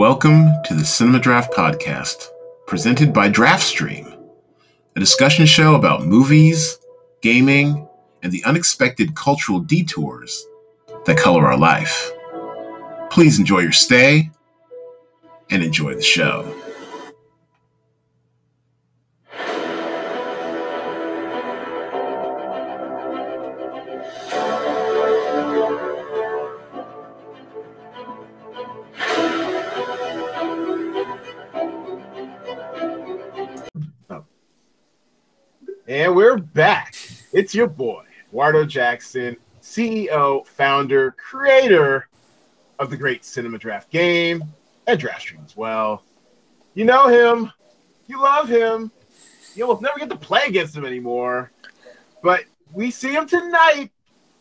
Welcome to the Cinema Draft Podcast, presented by DraftStream, a discussion show about movies, gaming, and the unexpected cultural detours that color our life. Please enjoy your stay and enjoy the show. We're back. It's your boy, Wardo Jackson, CEO, founder, creator of the great Cinema Draft game and Draft Stream as well. You know him, you love him, you'll never get to play against him anymore. But we see him tonight.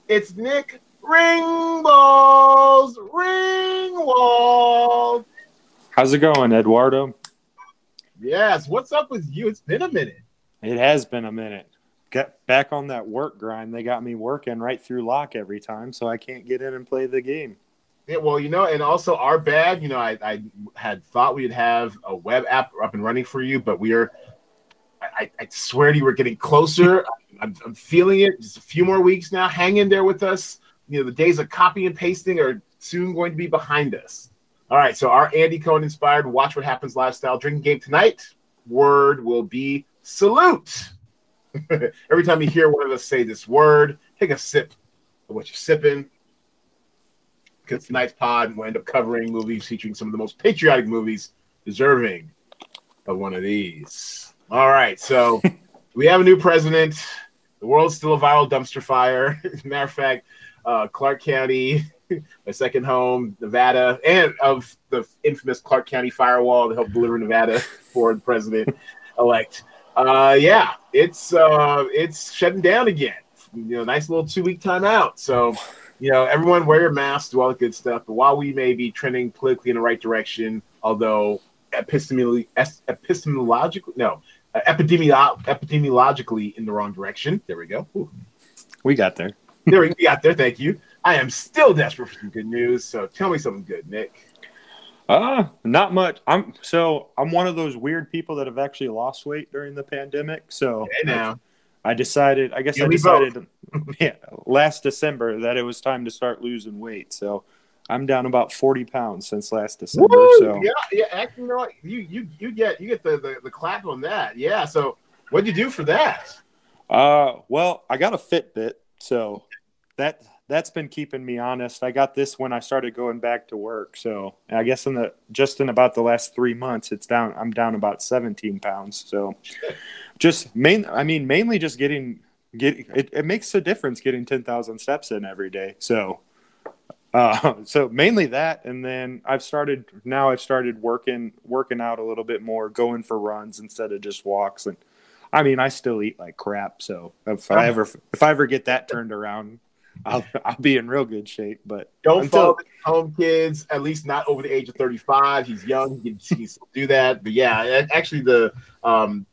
It's Nick Ringballs Ringwald. How's it going, Eduardo? Yes, what's up with you? It's been a minute. It has been a minute. Get back on that work grind. They got me working right through lock every time, so I can't get in and play the game. Yeah, well, you know, and also our bad. You know, I, I had thought we'd have a web app up and running for you, but we are. I, I swear to you, we're getting closer. I'm, I'm feeling it. Just a few more weeks now. Hang in there with us. You know, the days of copy and pasting are soon going to be behind us. All right, so our Andy Cohen inspired Watch What Happens lifestyle drinking game tonight. Word will be salute. Every time you hear one of us say this word, take a sip of what you're sipping. Because tonight's pod will end up covering movies featuring some of the most patriotic movies deserving of one of these. All right, so we have a new president. The world's still a viral dumpster fire. Matter of fact, uh, Clark County, my second home, Nevada, and of the infamous Clark County firewall to help deliver Nevada for the president elect. Uh, yeah, it's uh, it's shutting down again. You know, nice little two week timeout. So, you know, everyone wear your mask, do all the good stuff. But while we may be trending politically in the right direction, although epistemologically, epistemologically, no, uh, epidemiolo- epidemiologically in the wrong direction. There we go. Ooh. We got there. there we got there. Thank you. I am still desperate for some good news. So tell me something good, Nick. Uh, not much. I'm so I'm one of those weird people that have actually lost weight during the pandemic. So now. I decided, I guess You I decided yeah, last December that it was time to start losing weight. So I'm down about 40 pounds since last December. Woo! So Yeah, yeah. Actually, you know what? You you you get you get the, the the clap on that. Yeah. So what'd you do for that? Uh, well, I got a Fitbit, so that that's been keeping me honest. I got this when I started going back to work, so I guess in the just in about the last three months, it's down. I'm down about 17 pounds. So just main, I mean, mainly just getting get it, it makes a difference getting 10,000 steps in every day. So. Uh, so mainly that, and then I've started now. I've started working working out a little bit more, going for runs instead of just walks, and I mean, I still eat like crap. So if I ever if I ever get that turned around, I'll I'll be in real good shape. But Don't until- follow the home kids, at least not over the age of 35. He's young, he can, he can still do that. But yeah, actually, the um,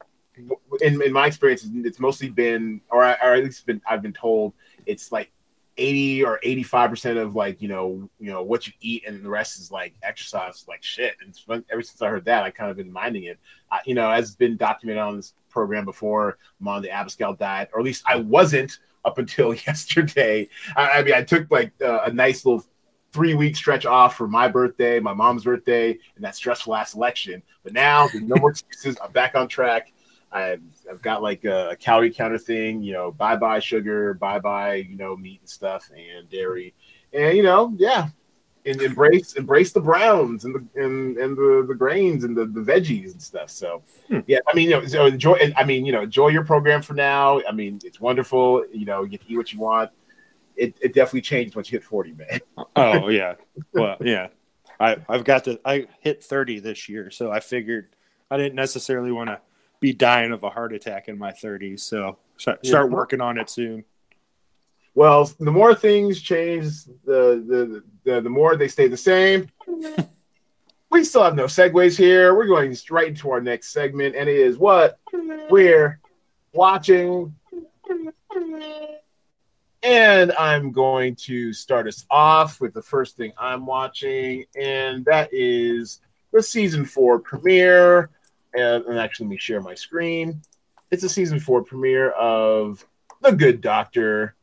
in, in my experience, it's mostly been, or, I- or at least been, I've been told it's like 80 or 85 percent of like you know you know what you eat, and the rest is like exercise, like shit. And ever since I heard that, I kind of been minding it. I, you know, as has been documented on this program before, I'm on the Abascal diet, or at least I wasn't up until yesterday. I, I mean, I took like uh, a nice little three week stretch off for my birthday, my mom's birthday, and that stressful last election. But now there's no more excuses. I'm back on track. I've, I've got like a, a calorie counter thing, you know, bye bye sugar, bye bye, you know, meat and stuff and dairy. And, you know, yeah. And embrace embrace the browns and the and, and the, the grains and the, the veggies and stuff. So Hmm. yeah, I mean, you know, so enjoy. I mean, you know, enjoy your program for now. I mean, it's wonderful. You know, you get to eat what you want. It, it definitely changes once you hit forty, man. oh yeah, well yeah, I I've got to I hit 30 this year, so I figured I didn't necessarily want to be dying of a heart attack in my 30s. So start, Yeah. start working on it soon. Well, the more things change, the the the, the more they stay the same. we still have no segues here. We're going straight into our next segment, and it is what we're watching. And I'm going to start us off with the first thing I'm watching, and that is the season four premiere. And, and actually, let me share my screen. It's a season four premiere of The Good Doctor.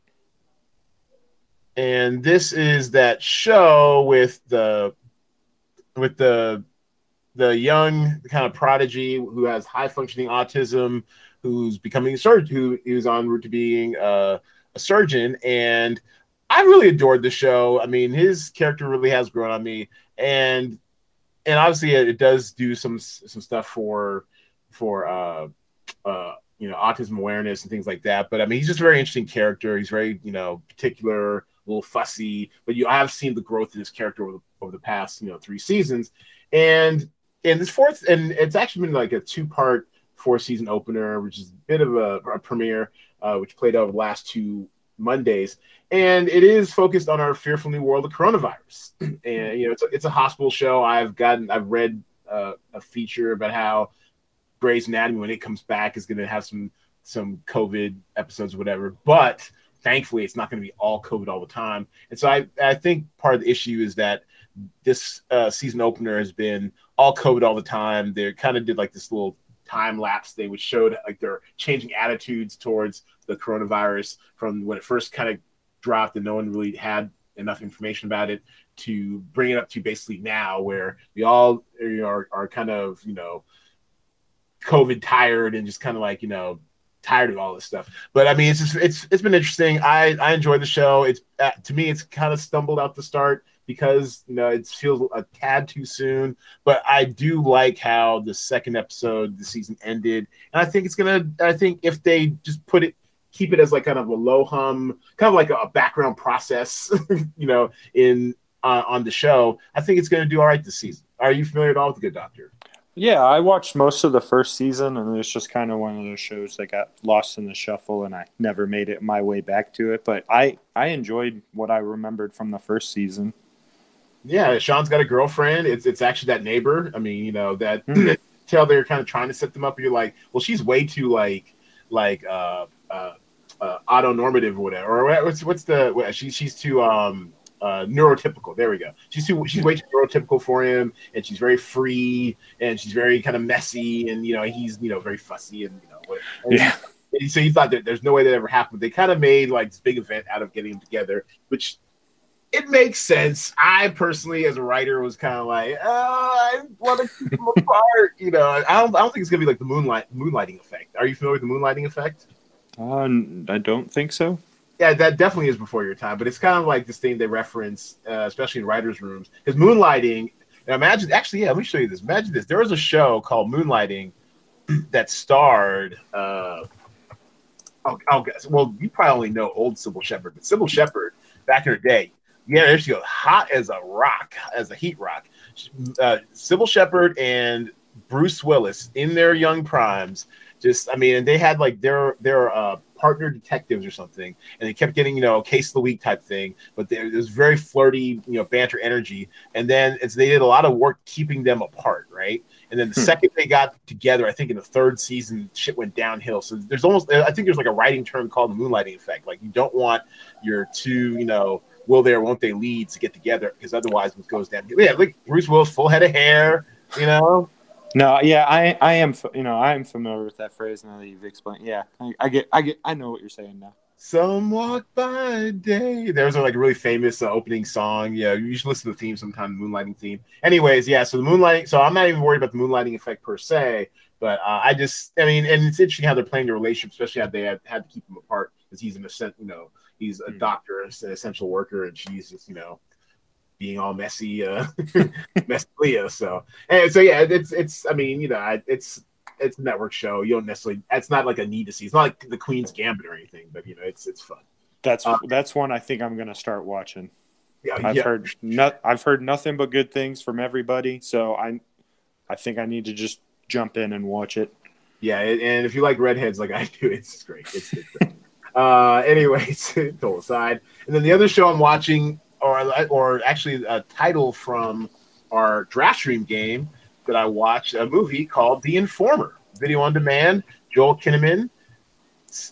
And this is that show with the with the the young kind of prodigy who has high functioning autism, who's becoming a surgeon, who is on route to being a, a surgeon. And I really adored the show. I mean, his character really has grown on me, and and obviously it, does do some some stuff for for uh, uh, you know autism awareness and things like that. But I mean, he's just a very interesting character. He's very you know particular, little fussy. But you have seen the growth in his character over the, over the past you know three seasons, and and this fourth and it's actually been like a two part four season opener, which is a bit of a, a premiere, uh, which played over the last two Mondays, and it is focused on our fearful new world of coronavirus. and you know, it's a, it's a hospital show. I've gotten, I've read uh, a feature about how Grey's Anatomy, when it comes back, is going to have some some COVID episodes whatever. But thankfully, it's not going to be all COVID all the time. And so I I think part of the issue is that this uh, season opener has been all COVID all the time. They kind of did like this little time lapse they would show like their changing attitudes towards the coronavirus from when it first kind of dropped and no one really had enough information about it to bring it up to basically now where we all are, are kind of you know covid tired and just kind of like you know tired of all this stuff but i mean it's just it's it's been interesting i i enjoy the show it's uh, to me it's kind of stumbled out the start because you know it feels a tad too soon. But I do like how the second episode the season ended, and I think it's gonna. I think if they just put it, keep it as like kind of a low hum, kind of like a, background process, you know, in uh, on the show, I think it's gonna do all right this season. Are you familiar at all with the Good Doctor? Yeah, I watched most of the first season, and it's just kind of one of those shows that got lost in the shuffle, and I never made it my way back to it. But I I enjoyed what I remembered from the first season. Yeah, Sean's got a girlfriend. It's it's actually that neighbor. I mean, you know that mm-hmm. tell they're kind of trying to set them up. you're like, well, she's way too like like uh uh, uh autonormative or whatever. Or what's what's the what, she, she's too um uh, neurotypical. There we go. She's too, she's way too neurotypical for him, and she's very free, and she's very kind of messy, and you know he's you know very fussy, and you know and yeah. So he thought that there's no way that ever happened. They kind of made like this big event out of getting them together, which it makes sense. I personally, as a writer, was kind of like, oh, I want to keep them apart. You know, I don't, I don't think it's gonna be like the moonlight moonlighting effect. Are you familiar with the moonlighting effect? Uh, I don't think so. Yeah, that definitely is before your time, but it's kind of like this thing they reference, uh, especially in writers' rooms, because moonlighting. Now imagine, actually, yeah, let me show you this. Imagine this. There was a show called Moonlighting that starred. Uh, oh, oh, well, you probably only know old Cybill Shepherd, but Cybill Shepherd back in her day, yeah, there she goes, hot as a rock, as a heat rock. Uh, Cybill Shepherd and Bruce Willis in their young primes. Just, I mean, and they had like their their uh, partner detectives or something, and they kept getting you know case of the week type thing. But there was very flirty, you know, banter energy, and then it's they did a lot of work keeping them apart, right? And then the hmm. second they got together, I think in the third season, shit went downhill. So there's almost, I think there's like a writing term called the moonlighting effect. Like you don't want your two, you know, will they or won't they lead to get together? Because otherwise, it goes down. Yeah, like Bruce Willis, full head of hair, you know. No, yeah, I, I am, you know, I am familiar with that phrase now that you've explained. Yeah, I, I get, I get, I know what you're saying now. Some walk by day. There's a like really famous uh, opening song. Yeah, you should listen to the theme sometime, the moonlighting theme. Anyways, yeah. So the moonlighting. So I'm not even worried about the moonlighting effect per se, but uh, I just, I mean, and it's interesting how they're playing the relationship, especially how they had, had to keep them apart because he's an you know, he's a mm. doctor, an essential worker, and she's just you know being all messy, uh, messy Leah. So and so yeah, it's it's. I mean, you know, it's it's a network show. You don't necessarily. It's not like a need to see. It's not like the Queen's Gambit or anything, but you know, it's it's fun. That's um, that's one I think I'm gonna start watching. Yeah, I've yeah. heard not, I've heard nothing but good things from everybody, so I I think I need to just jump in and watch it. Yeah, and if you like redheads like I do, it's great. It's, it's great. Uh, anyways, total aside. And then the other show I'm watching, or or actually a title from our draft stream game that I watched, a movie called The Informer, video on demand. Joel Kinnaman.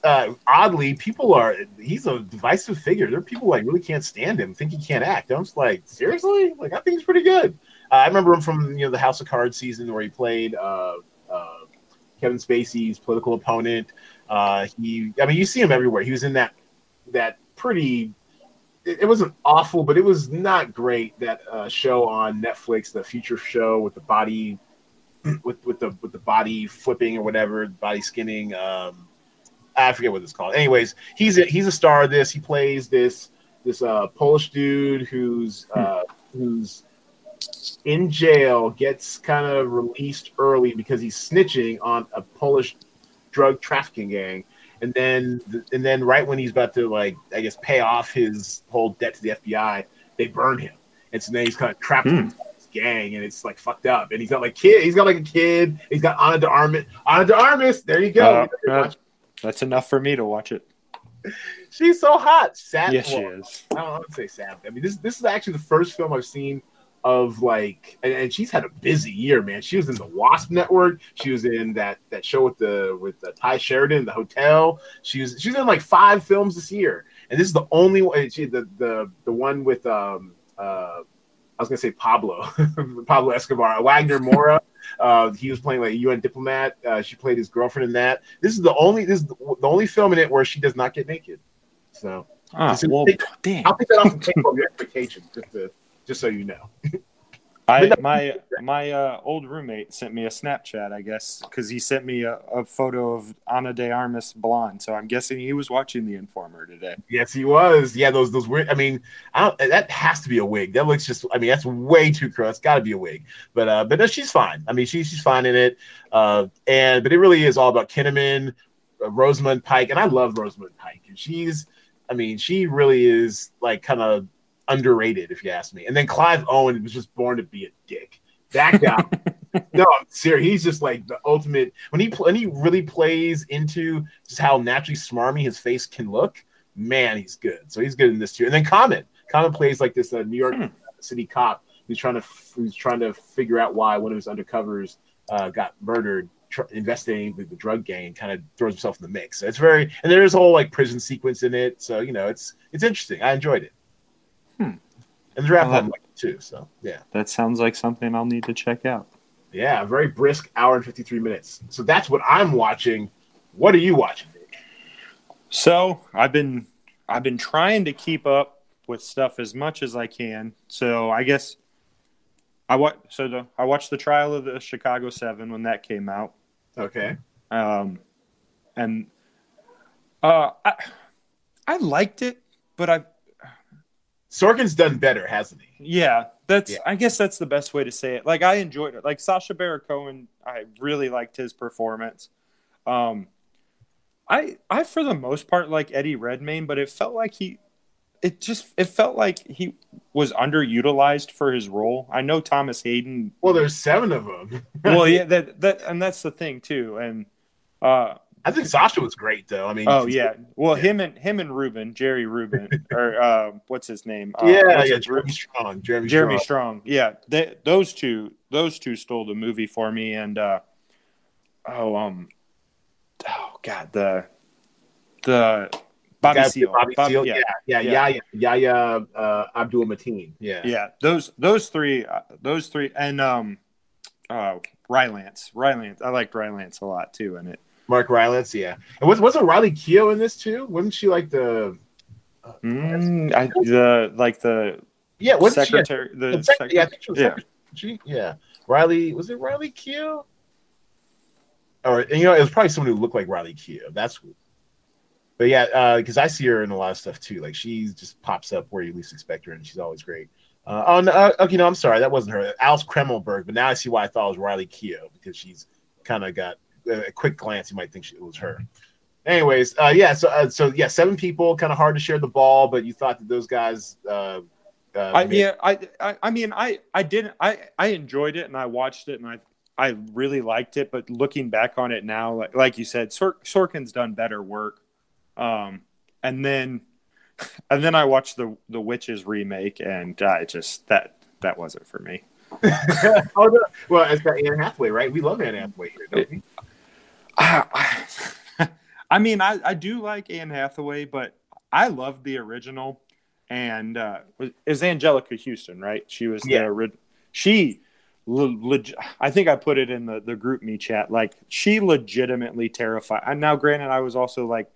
Uh, oddly, people are he's a divisive figure. There are people like really can't stand him, think he can't act. I'm just like, seriously? Like I think he's pretty good. I remember him from you know the House of Cards season where he played uh, uh, Kevin Spacey's political opponent. Uh, he, I mean, you see him everywhere. He was in that that pretty. It, wasn't awful, but it was not great. That uh, show on Netflix, the future show with the body, with with the with the body flipping or whatever, body skinning. Um, I forget what it's called. Anyways, he's a, he's a star of this. He plays this this uh, Polish dude who's uh, who's in jail, gets kind of released early because he's snitching on a Polish drug trafficking gang, and then and then right when he's about to like I guess pay off his whole debt to the FBI, they burn him, and so now he's kind of trapped in this gang, and it's like fucked up, and he's got like kid, he's got like a kid, he's got Ana de Armas, Ana de Armas, there you go. Uh, uh, that's enough for me to watch it. She's so hot. Sad. Yes, she is. I don't want to say sad. I mean, this this is actually the first film I've seen of like, and, and she's had a busy year, man. She was in the Wasp Network. She was in that that show with the with the Tye Sheridan, the hotel. She was she's in like five films this year, and this is the only one. She the the the one with um uh I was gonna say Pablo Pablo Escobar Wagner Moura. Uh, he was playing like a UN diplomat. Uh, she played his girlfriend in that. This is the only this is the only film in it where she does not get naked. So Ah, well, take- damn. I'll take that off the table of your expectations, just to, just so you know. I my my uh, old roommate sent me a Snapchat, I guess, because he sent me a, a photo of Ana de Armas blonde. So I'm guessing he was watching The Informer today. Yes, he was. Yeah, those those weird. I mean, I don't, that has to be a wig. That looks just. I mean, that's way too curly. It's got to be a wig. But uh, but no, she's fine. I mean, she's she's fine in it. Uh, and but it really is all about Kinnaman, uh, Rosamund Pike, and I love Rosamund Pike. And she's, I mean, she really is like kind of underrated, if you ask me. And then Clive Owen was just born to be a dick. That guy. no, I'm serious. He's just like the ultimate. When he pl- when he really plays into just how naturally smarmy his face can look, man, he's good. So he's good in this too. And then Common, Common plays like this uh, New York Hmm. City cop who's trying to who's trying to figure out why one of his undercovers uh, got murdered. Tr- investigating the, the drug gang kind of throws himself in the mix. So it's very and there's a whole like prison sequence in it. So you know it's it's interesting. I enjoyed it. And the draft Well, liked too. So yeah. That sounds like something I'll need to check out. Yeah, very brisk hour and 53 minutes. So that's what I'm watching. What are you watching? Nick? So I've been I've been trying to keep up with stuff as much as I can. So I guess I wa- so the, I watched the trial of the Chicago Seven when that came out. Okay. um, and uh, I I liked it, but I Sorkin's done better, hasn't he? yeah, that's Yeah. I guess that's the best way to say it. Like I enjoyed it. Like Sacha Baron Cohen, I really liked his performance. Um, I I for the most part like Eddie Redmayne, but it felt like he. It just it felt like he was underutilized for his role. I know Thomas Hayden Well, there's seven of them. well, yeah, that that and that's the thing too. And uh, I think Sacha was great, though. I mean, oh yeah, well Yeah. him and him and Rubin, Jerry Rubin, or uh, what's his name? Uh, yeah, yeah, Jeremy Strong. Jeremy, Jeremy Strong. Strong. Yeah, they, those two, those two stole the movie for me. And uh, oh, um, oh god, the the Bobby Seale, Bobby Bob- Seale. yeah, Yeah, yeah, yeah, yeah, Yahya uh, Abdul Mateen. Yeah. yeah. Those those three, uh, those three, and um, uh, Rylance, Rylance. I liked Rylance a lot too in it. Mark Rylance. Yeah. And was wasn't Riley Keough in this too? Wasn't she like the? Mm, I, the like the Yeah. Wasn't she? secretary. The The sec- sec- yeah, I think she was yeah. secretary. She, yeah. Riley was it Riley Keough? Or and, you know, it was probably someone who looked like Riley Keough. That's but yeah, because I see her in a lot of stuff too. Like she just pops up where you least expect her, and she's always great. Uh, oh no, uh, okay, no, I'm sorry, that wasn't her. Alice Kremelberg, but now I see why I thought it was Riley Keough because she's kind of got a quick glance. You might think she, it was her. Anyways, uh, yeah, so uh, so yeah, seven people, kind of hard to share the ball, but you thought that those guys. Uh, uh, I, made- yeah, I, I, I mean, I, I didn't, I, I enjoyed it and I watched it and I, I really liked it. But looking back on it now, like, like you said, Sor- Sorkin's done better work. Um, and then, and then I watched the the Witches remake, and I just that that wasn't for me. oh, no. Well, it's got Anne Hathaway, right? We love Anne Hathaway here, don't we? I, I mean, I, I do like Anne Hathaway, but I loved the original. And uh, was- is Anjelica Huston, right? She was Yeah. the ori- she leg- I think I put it in the the GroupMe chat. Like she legitimately terrified. And now, granted, I was also like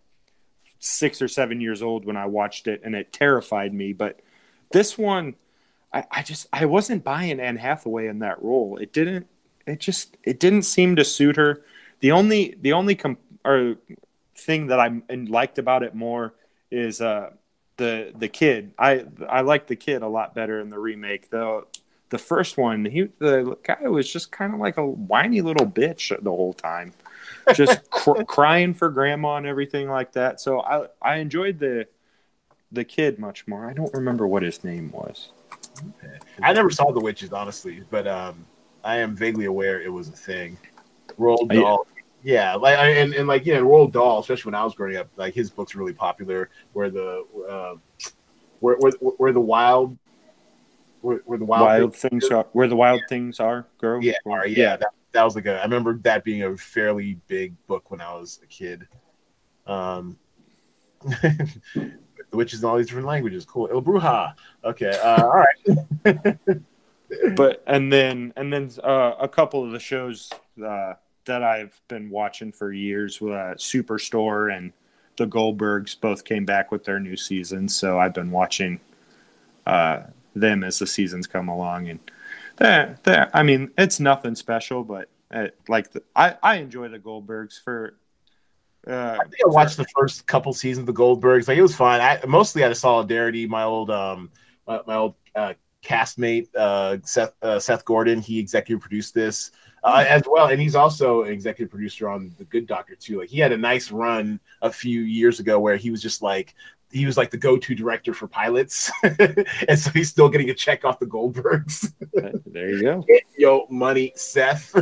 six or seven years old when I watched it, and it terrified me. But this one, I, I just I wasn't buying Anne Hathaway in that role. It didn't. It just it didn't seem to suit her. The only the only or thing that I liked about it more is uh the the kid. I I like the kid a lot better in the remake. Though the first one, he the guy was just kind of like a whiny little bitch the whole time, just cr- crying for grandma and everything like that. So I I enjoyed the the kid much more. I don't remember what his name was. I never saw the witches honestly, but um, I am vaguely aware it was a thing. Roald Dahl, yeah, like and, and like yeah, Roald Dahl, especially when I was growing up, like his books were really popular. Where the uh, where, where where the wild where, where the wild, wild things, things are where the wild things are grow. Yeah, are, yeah, yeah. That, that was like a. I remember that being a fairly big book when I was a kid. Um, the witches in all these different languages. Cool. Il Bruja. Okay. Uh, all right. but and then and then uh, a couple of the shows uh, that I've been watching for years, uh, Superstore and the Goldbergs, both came back with their new seasons. So I've been watching uh, them as the seasons come along, and that that I mean, it's nothing special, but it, like the, I I enjoy the Goldbergs for. Uh, I think I watched for, the first couple seasons of the Goldbergs. Like it was fun. I mostly out of solidarity. My old um my, my old uh, castmate uh, Seth uh, Seth Gordon. He executive produced this uh, as well, and he's also an executive producer on The Good Doctor too. Like he had a nice run a few years ago where he was just like he was like the go-to director for pilots, and so he's still getting a check off the Goldbergs. there you go. Yo, money, Seth.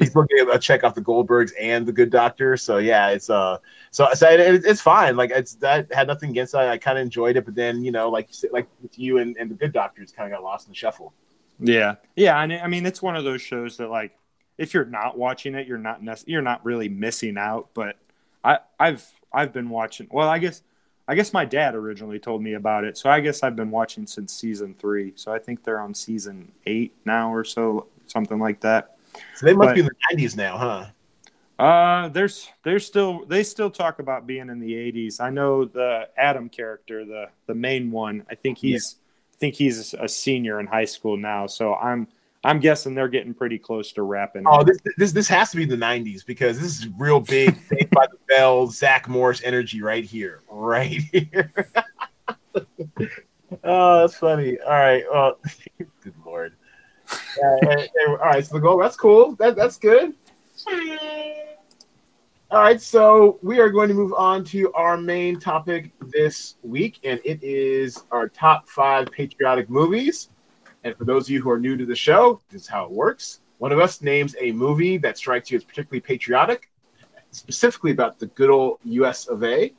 he's still getting a check off the Goldbergs and the Good Doctor. So yeah, it's uh, so, so it, it's fine. Like it's that had nothing against it. I, I kind of enjoyed it, but then you know, like like with you and, and the Good Doctor, it's kind of got lost in the shuffle. Yeah, yeah, and I mean, it's one of those shows that like if you're not watching it, you're not nec- you're not really missing out. But I I've I've been watching. Well, I guess I guess my dad originally told me about it, so I guess I've been watching since season three. So I think they're on season eight now or so, something like that. So they must but, be in the nineties now, huh? Uh, there's there's still they still talk about being in the eighties. I know the Adam character, the the main one. I think he's yeah. I think he's a senior in high school now. So I'm I'm guessing they're getting pretty close to wrapping. Oh, this, this this has to be the '90s because this is real big. Saved by the Bell, Zach Morris energy right here, right here. oh, that's funny. All right. Well, good lord. Eh, eh, eh, all right. So the goal. That's cool. That that's good. All right, so we are going to move on to our main topic this week, and it is our top five patriotic movies. And for those of you who are new to the show, this is how it works. One of us names a movie that strikes you as particularly patriotic, specifically about the good old U.S. of A.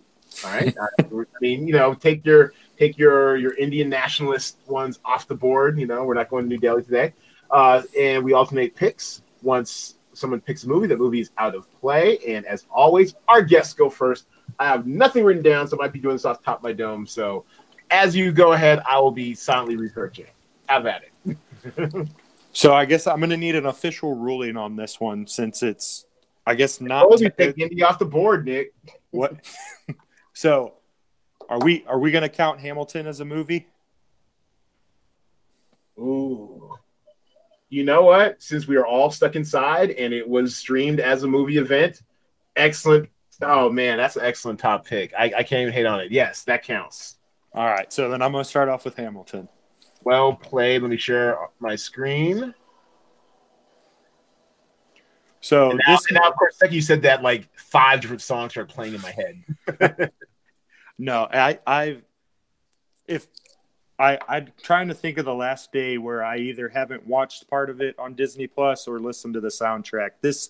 All right, I mean, you know, take your take your your Indian nationalist ones off the board. You know, we're not going to New Delhi today, uh, and we alternate picks. Once someone picks a movie, the movie is out of play. And as always, our guests go first. I have nothing written down, so I might be doing this off top of my dome. So as you go ahead, I will be silently researching have at it. so I guess I'm going to need an official ruling on this one since it's, I guess not. Oh, you take Indy off the board, Nick. What? so, are we are we going to count Hamilton as a movie? Ooh. You know what? Since we are all stuck inside and it was streamed as a movie event, excellent. Oh man, that's an excellent top pick. I, I can't even hate on it. Yes, that counts. All right, so then I'm going to start off with Hamilton. Well played. Let me share my screen. So and now, this, and now, of course, like you said that, like five different songs are playing in my head. no, I, I, if I, I'm trying to think of the last day where I either haven't watched part of it on Disney Plus or listened to the soundtrack. This,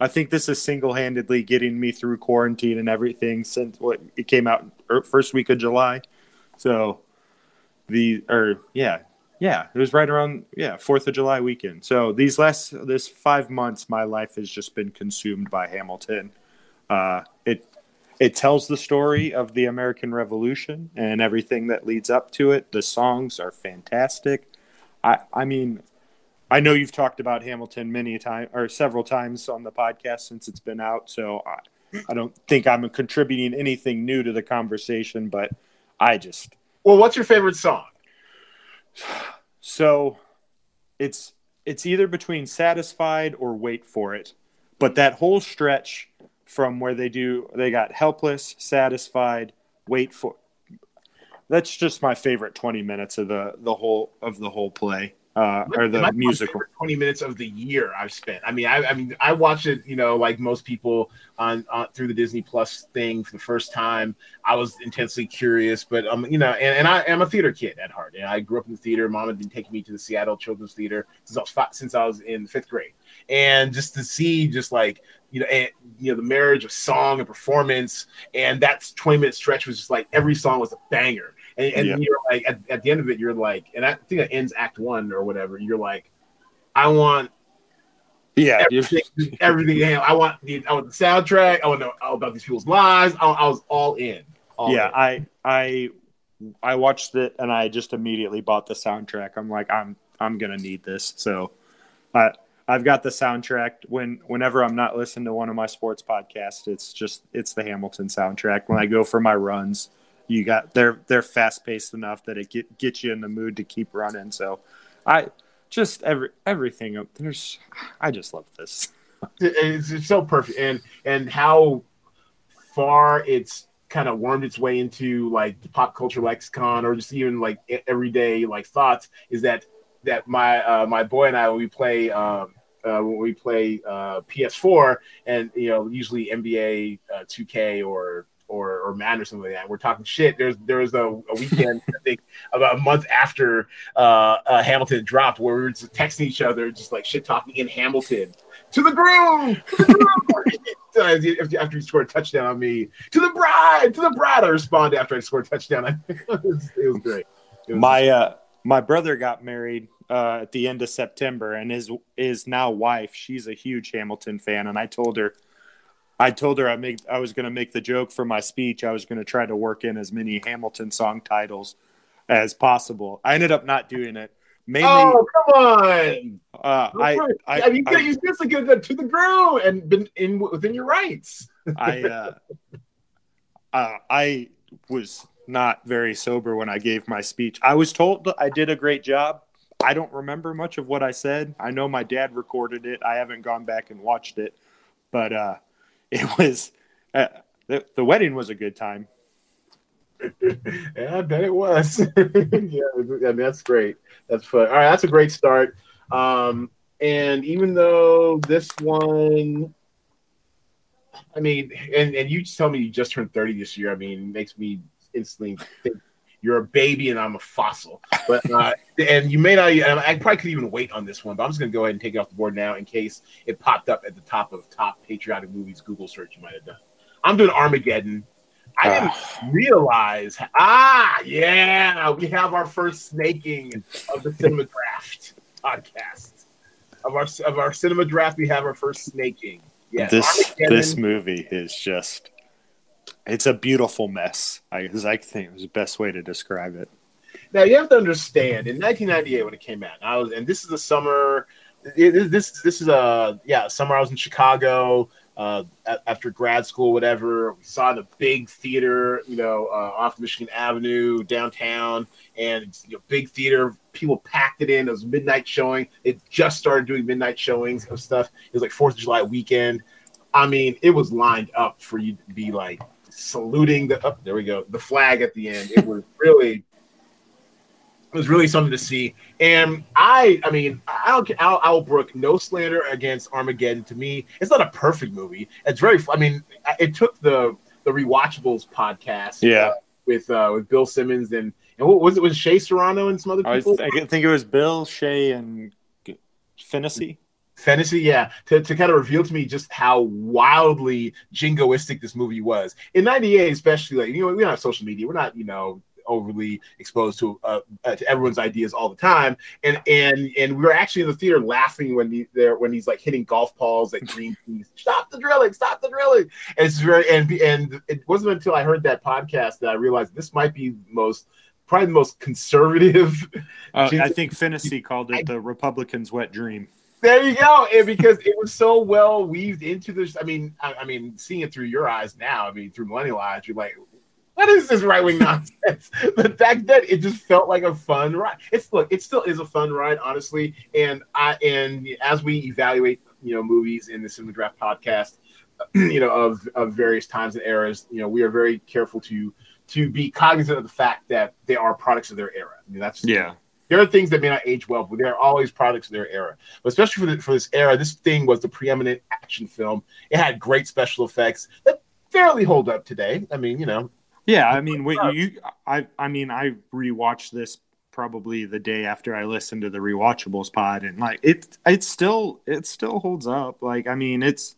I think, this is single-handedly getting me through quarantine and everything since what it came out er, first week of July. So the or yeah yeah it was right around yeah fourth of july weekend. So these last this five months my life has just been consumed by hamilton. Uh, it it tells the story of the american revolution and everything that leads up to it. The songs are fantastic. I i mean I know you've talked about Hamilton many times or several times on the podcast since it's been out, so I, I don't think I'm contributing anything new to the conversation, but I just Well, what's your favorite song? so it's it's either between satisfied or wait for it. But that whole stretch from where they do they got helpless, satisfied, wait for that's just my favorite 20 minutes of the the whole of the whole play uh, or the musical. Twenty minutes of the year I've spent. I mean, I, I mean, I watched it. You know, like most people on, on through the Disney Plus thing for the first time. I was intensely curious, but um, you know, and, and I am a theater kid at heart. And I grew up in the theater. Mom had been taking me to the Seattle Children's Theater since I was fi- since I was in fifth grade, and just to see just like you know, and, you know, the marriage of song and performance, and that twenty minute stretch was just like every song was a banger. And, and Yeah. you're like at, at the end of it, you're like, and I think it ends Act One or whatever. You're like, I want Yeah, everything. everything. I want the I want the soundtrack. I want to know about these people's lives. I, I was all in. All yeah. in. I I I watched it and I just immediately bought the soundtrack. I'm like, I'm I'm gonna need this. So, I I've got the soundtrack. When whenever I'm not listening to one of my sports podcasts, it's just it's the Hamilton soundtrack. When I go for my runs, you got they're they're fast paced enough that it get gets you in the mood to keep running. So, I just every everything there's I just love this. it's, it's so perfect and and how far it's kind of wormed its way into like the pop culture lexicon or just even like everyday like thoughts is that that my uh, my boy and I we play um, uh, when we play uh, PS4 and you know usually NBA uh, 2K or or or Madden or something like that. We're talking shit. There's there was a, a weekend I think about a month after uh, uh, Hamilton dropped where we were just texting each other just like shit talking in Hamilton to the groom, to the groom. So as he- after he scored a touchdown on me, to the bride, to the bride. I responded after I scored a touchdown. it, was, it was great. It was- my uh my brother got married uh at the end of September and his his now wife she's a huge Hamilton fan and I told her I told her I make I was going to make the joke for my speech I was going to try to work in as many Hamilton song titles as possible. I ended up not doing it. Mainly oh come on! uh I I, I, mean, I, you just that to the groom and been in within your rights. I uh, uh, I was not very sober when I gave my speech. I was told I did a great job. I don't remember much of what I said. I know my dad recorded it. I haven't gone back and watched it, but uh, it was uh, the, the wedding was a good time. yeah, I bet it was. yeah, that's great. That's fun. All right, that's a great start. Um, and even though this one, I mean, and, and you tell me you just turned 30 this year, I mean, it makes me instantly think you're a baby and I'm a fossil. But, uh, and you may not, I probably could even wait on this one, but I'm just going to go ahead and take it off the board now in case it popped up at the top of top patriotic movies Google search you might have done. I'm doing Armageddon. I didn't realize. Ah, yeah, we have our first snaking of the cinema draft podcast. Of our of our cinema draft, we have our first snaking. Yeah, this this movie is just it's a beautiful mess. I, I think was the best way to describe it. Now you have to understand. In 1998, when it came out, I was, and this is the summer. It, this this is a yeah summer. I was in Chicago uh, after grad school, whatever. We saw the big theater, you know, uh, off Michigan Avenue downtown, and you know, big theater. People packed it in. It was midnight showing. It just started doing midnight showings of stuff. It was like Fourth of July weekend. I mean, it was lined up for you to be like saluting the. Oh, there we go. The flag at the end. It was really it was really something to see. And I, I mean, I'll, I'll, I'll brook no slander against Armageddon. To me, it's not a perfect movie. It's very, I mean, it took the the rewatchables podcast, yeah, uh, with uh, with Bill Simmons and and what was it? Was Shea Serrano and some other people? I, th- I think it was Bill Shea and Finney. Fantasy, yeah, to, to kind of reveal to me just how wildly jingoistic this movie was in '98, especially like you know we don't have social media, we're not you know overly exposed to uh, uh, to everyone's ideas all the time, and and and we were actually in the theater laughing when he there when he's like hitting golf balls at green peas. Stop the drilling! Stop the drilling! And it's very and and it wasn't until I heard that podcast that I realized this might be most probably the most conservative. Uh, I think Finney called it the Republicans' wet dream. There you go, and because it was so well weaved into this. I mean, I, I mean, seeing it through your eyes now. I mean, through millennial eyes, you're like, what is this right wing nonsense? but back then, it just felt like a fun ride. It's look, it still is a fun ride, honestly. And I and as we evaluate, you know, movies in the Cinema Draft podcast, you know, of of various times and eras, you know, we are very careful to to be cognizant of the fact that they are products of their era. I mean, that's yeah. There are things that may not age well, but they're always products of their era. But especially for, the, for this era, this thing was the preeminent action film. It had great special effects that fairly hold up today. I mean, you know. Yeah, I mean, you, I, I mean, I rewatched this probably the day after I listened to the rewatchables pod, and like it, it still, it still holds up. Like, I mean, it's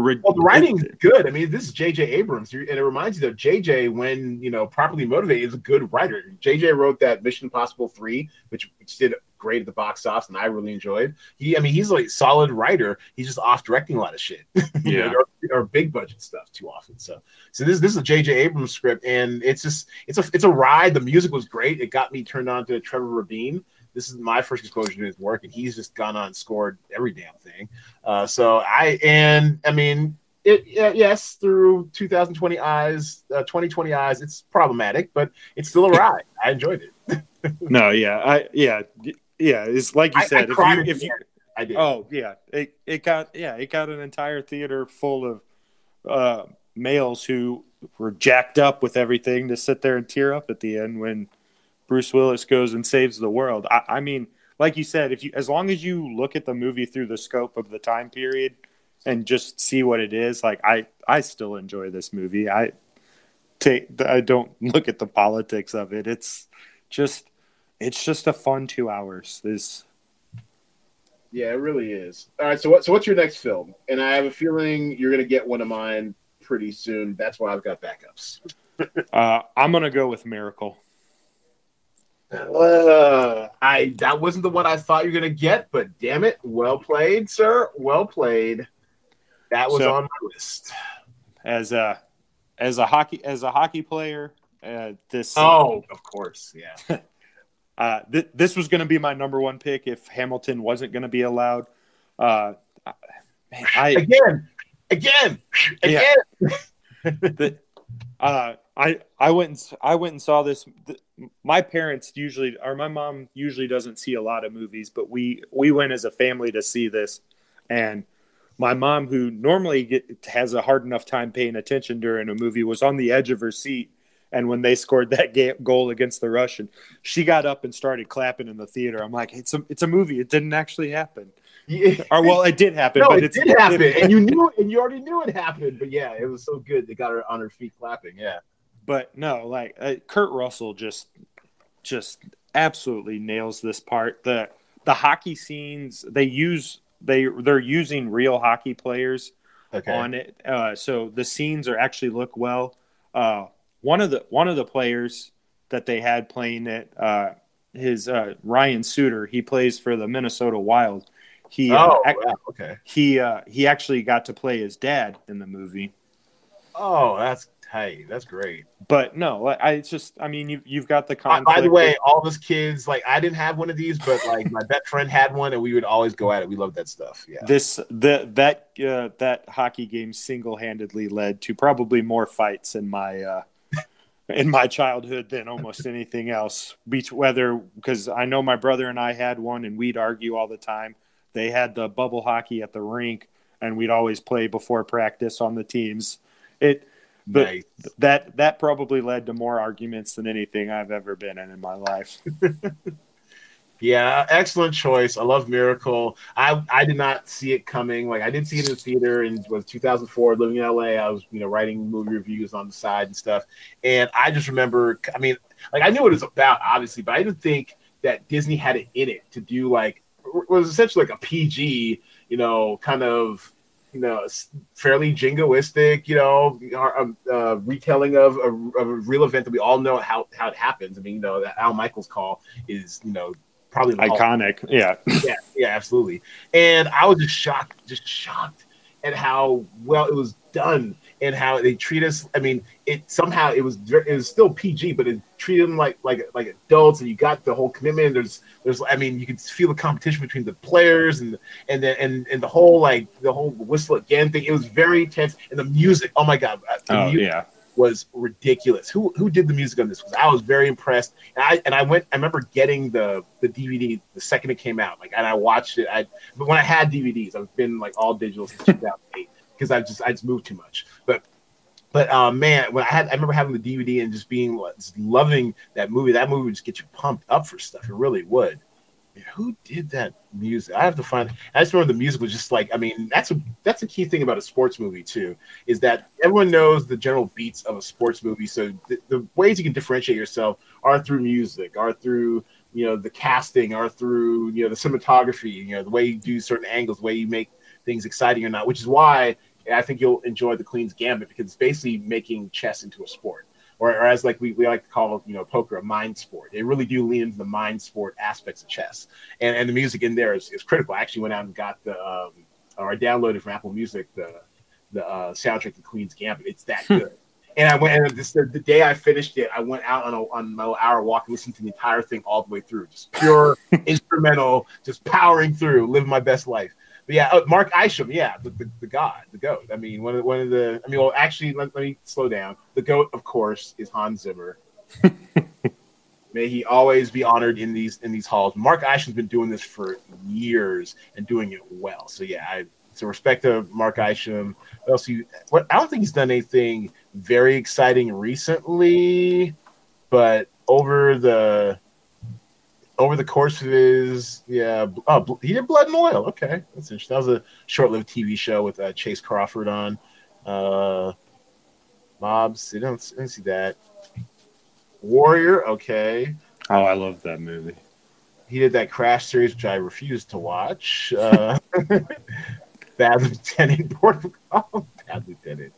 well, the writing's good. I mean, this is J.J. Abrams, and it reminds you that J.J., when you know properly motivated, is a good writer. J.J. wrote that Mission Impossible three, which, which did great at the box office, and I really enjoyed. He, I mean, he's like solid writer. He's just off directing a lot of shit, yeah, know, or, or, big budget stuff too often. So, so this this is a J.J. Abrams script, and it's just it's a it's a ride. The music was great. It got me turned on to Trevor Rabin this is my first exposure to his work, and he's just gone on and scored every damn thing. Uh, so I and I mean, it yes, through 2020 eyes, uh, 2020 eyes, it's problematic, but it's still a ride. I enjoyed it. no, yeah, I yeah yeah. It's like you said, I, I if you if you. I did. Oh yeah, it it got yeah it got an entire theater full of uh, males who were jacked up with everything to sit there and tear up at the end when Bruce Willis goes and saves the world. I, I, mean, like you said, if you as long as you look at the movie through the scope of the time period and just see what it is, like I I still enjoy this movie. I take I don't look at the politics of it. It's just it's just a fun two hours. This yeah, it really is. All right, so what so what's your next film? And I have a feeling you're gonna get one of mine pretty soon. That's why I've got backups. uh, I'm gonna go with Miracle. Uh, I that wasn't the one I thought you were gonna get, but damn it, well played, sir. Well played. That was so, on my list. As a as a hockey as a hockey player, uh, this oh, of course, yeah. uh, th- this was going to be my number one pick if Hamilton wasn't going to be allowed. Uh, man, I again, again, again. Yeah. the, uh, I I went and I went and saw this. My parents usually, or my mom usually doesn't see a lot of movies, but we we went as a family to see this, and my mom, who normally get, has a hard enough time paying attention during a movie, was on the edge of her seat. And when they scored that goal against the Russian, she got up and started clapping in the theater. I'm like, it's a it's a movie. It didn't actually happen. Yeah. Or well, it did happen. no, but it did happen, and you knew, and you already knew it happened. But yeah, it was so good. They got her on her feet clapping. Yeah but no, like uh, Kurt Russell just just absolutely nails this part. The the hockey scenes they use they they're using real hockey players okay. on it, uh, so the scenes are actually look well. Uh, one of the one of the players that they had playing it, uh, his uh, Ryan Suter, he plays for the Minnesota Wild. He uh, oh, wow. okay. He he actually got to play his dad in the movie. Oh, that's hey, that's great. But no, I it's just I mean you you've got the conflict. By the way, all those kids like I didn't have one of these, but like my best friend had one, and we would always go at it. We loved that stuff. Yeah. This the that uh, that hockey game single handedly led to probably more fights in my. Uh, in my childhood than almost anything else. Whether because I know my brother and I had one, and we'd argue all the time. They had the bubble hockey at the rink, and we'd always play before practice on the teams. It but nice. that that probably led to more arguments than anything I've ever been in in my life. yeah, excellent choice. I love Miracle. I I did not see it coming. Like I did see it in the theater in was 2004. Living in LA, I was you know writing movie reviews on the side and stuff. And I just remember. I mean, like I knew what it was about, obviously, but I didn't think that Disney had it in it to do like was essentially like a PG, you know, kind of you know, fairly jingoistic, you know, um, uh, retelling of a, of a, real event that we all know how, how it happens. I mean, you know, that Al Michaels call is, you know, probably iconic. Yeah. yeah. Yeah, absolutely. And I was just shocked, just shocked at how well it was done. And how they treat us. I mean, it somehow it was it was still PG, but it treated them like like like adults, and you got the whole commitment. There's there's I mean, you could feel the competition between the players and and the, and and the whole like the whole whistle again thing. It was very tense, and the music. Oh my god! Uh, oh music, yeah was ridiculous. Who who did the music on this? Because I was very impressed. And I and I went. I remember getting the the DVD the second it came out. Like and I watched it. I but when I had DVDs, I've been like all digital since 2008 because I just I just moved too much. But but uh, man, when I had I remember having the DVD and just being just loving that movie. That movie would just get you pumped up for stuff. It really would who did that music? I have to find. I just remember the music was just like. I mean, that's a that's a key thing about a sports movie too, is that everyone knows the general beats of a sports movie. So the, the ways you can differentiate yourself are through music, are through you know the casting, are through you know the cinematography, you know the way you do certain angles, the way you make things exciting or not. Which is why I think you'll enjoy the Queen's Gambit because it's basically making chess into a sport or, or as like we, we like to call you know poker a mind sport. They really do lean into the mind sport aspects of chess, and and the music in there is, is critical. I actually went out and got the um, or I downloaded from Apple Music the the uh, soundtrack to Queen's Gambit. It's that hmm. good. And I went and this, the, the, day I finished it, I went out on a on my hour walk and listened to the entire thing all the way through, just pure instrumental, just powering through, live my best life. But yeah, uh, Mark Isham, yeah, the, the, the, god, the goat. I mean, one of the, one of the. I mean, well, actually, let, let me slow down. The goat, of course, is Hans Zimmer. May he always be honored in these in these halls. Mark Isham's been doing this for years and doing it well. So yeah, I so respect to Mark Isham. What else? You, what I don't think he's done anything very exciting recently, but over the over the course of his yeah oh he did blood and oil. Okay that's interesting. That was a short-lived tv show with uh, chace crawford on. Uh mobs i don't, I don't see that. Warrior okay. Oh i love that movie. He did that crash series which i refused to watch. Uh bad lieutenant oh, bad lieutenant.